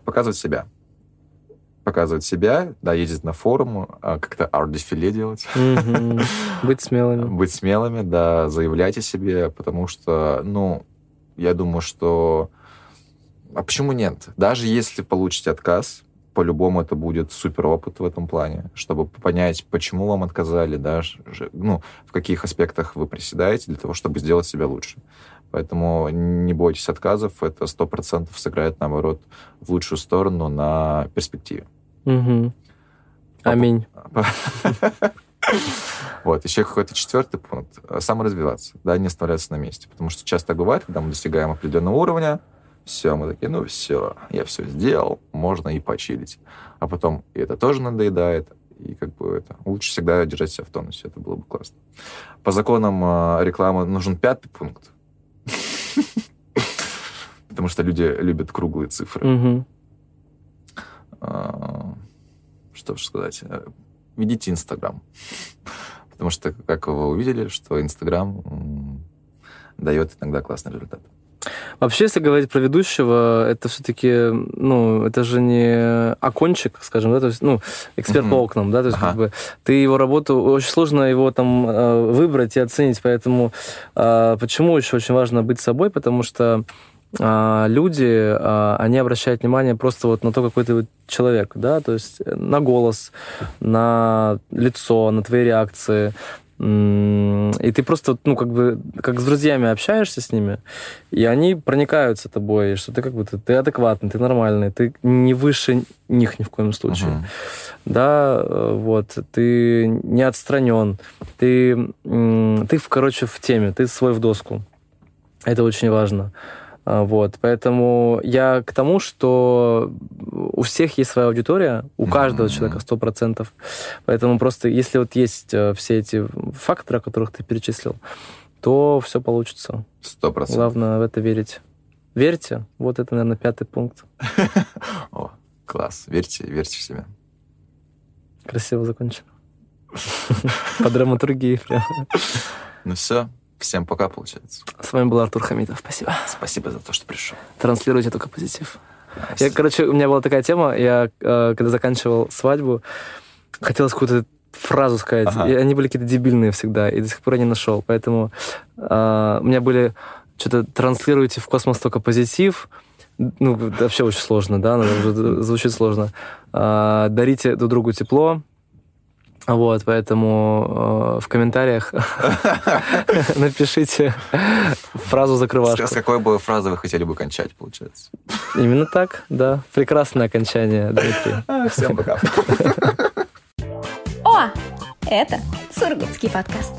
показывать себя. Показывать себя, да, ездить на форум, а, как-то арт-дефиле делать. Быть смелыми. (laughs) Быть смелыми, да, заявлять о себе, потому что, ну, я думаю, что... А почему нет? Даже если получите отказ, по-любому это будет супер опыт в этом плане, чтобы понять, почему вам отказали, да, ну, в каких аспектах вы приседаете для того, чтобы сделать себя лучше. Поэтому не бойтесь отказов, это сто процентов сыграет, наоборот, в лучшую сторону на перспективе. Угу. Аминь. (laughs) Вот, еще какой-то четвертый пункт. Саморазвиваться, да, не оставляться на месте. Потому что часто бывает, когда мы достигаем определенного уровня, все, мы такие, ну все, я все сделал, можно и почилить. А потом и это тоже надоедает, и как бы это лучше всегда держать себя в тонусе, это было бы классно. По законам э, рекламы нужен пятый пункт, (laughs) потому что люди любят круглые цифры. А, что же сказать? Э, ведите Инстаграм. Потому что, как вы увидели, что Инстаграм дает иногда классный результат. Вообще, если говорить про ведущего, это все-таки, ну, это же не окончик, скажем, да, то есть, ну, эксперт mm-hmm. по окнам, да, то есть, ага. как бы, ты его работу, очень сложно его там э, выбрать и оценить, поэтому э, почему еще очень важно быть собой, потому что а, люди, они обращают внимание просто вот на то, какой ты человек, да, то есть на голос, на лицо, на твои реакции. И ты просто, ну, как бы, как с друзьями общаешься с ними, и они проникаются тобой, что ты как бы, ты, ты адекватный, ты нормальный, ты не выше них ни в коем случае. Uh-huh. Да, э, вот, ты не отстранен, ты, ты, короче, в теме, ты свой в доску. Это очень важно. А, вот, поэтому я к тому, что у всех есть своя аудитория, у каждого mm-hmm. человека сто процентов. Поэтому просто, если вот есть э, все эти факторы, о которых ты перечислил, то все получится. Сто процентов. Главное в это верить. Верьте. Вот это, наверное, пятый пункт. (laughs) О, класс. Верьте, верьте в себя. Красиво закончено. (laughs) По драматургии прям. Ну все, Всем пока, получается. С вами был Артур Хамитов. Спасибо. Спасибо за то, что пришел. Транслируйте только позитив. Я, короче, у меня была такая тема, я э, когда заканчивал свадьбу, хотелось какую-то фразу сказать. Ага. И они были какие-то дебильные всегда, и до сих пор я не нашел. Поэтому э, у меня были что-то транслируйте в космос только позитив. Ну, вообще очень сложно, да, звучит сложно. Э, дарите друг другу тепло, вот, поэтому э, в комментариях (laughs) напишите фразу закрывашку. С какой бы фразы вы хотели бы кончать, получается? Именно так, да. Прекрасное окончание, Дмитрий. (laughs) Всем пока. (laughs) О, это Сургутский подкаст.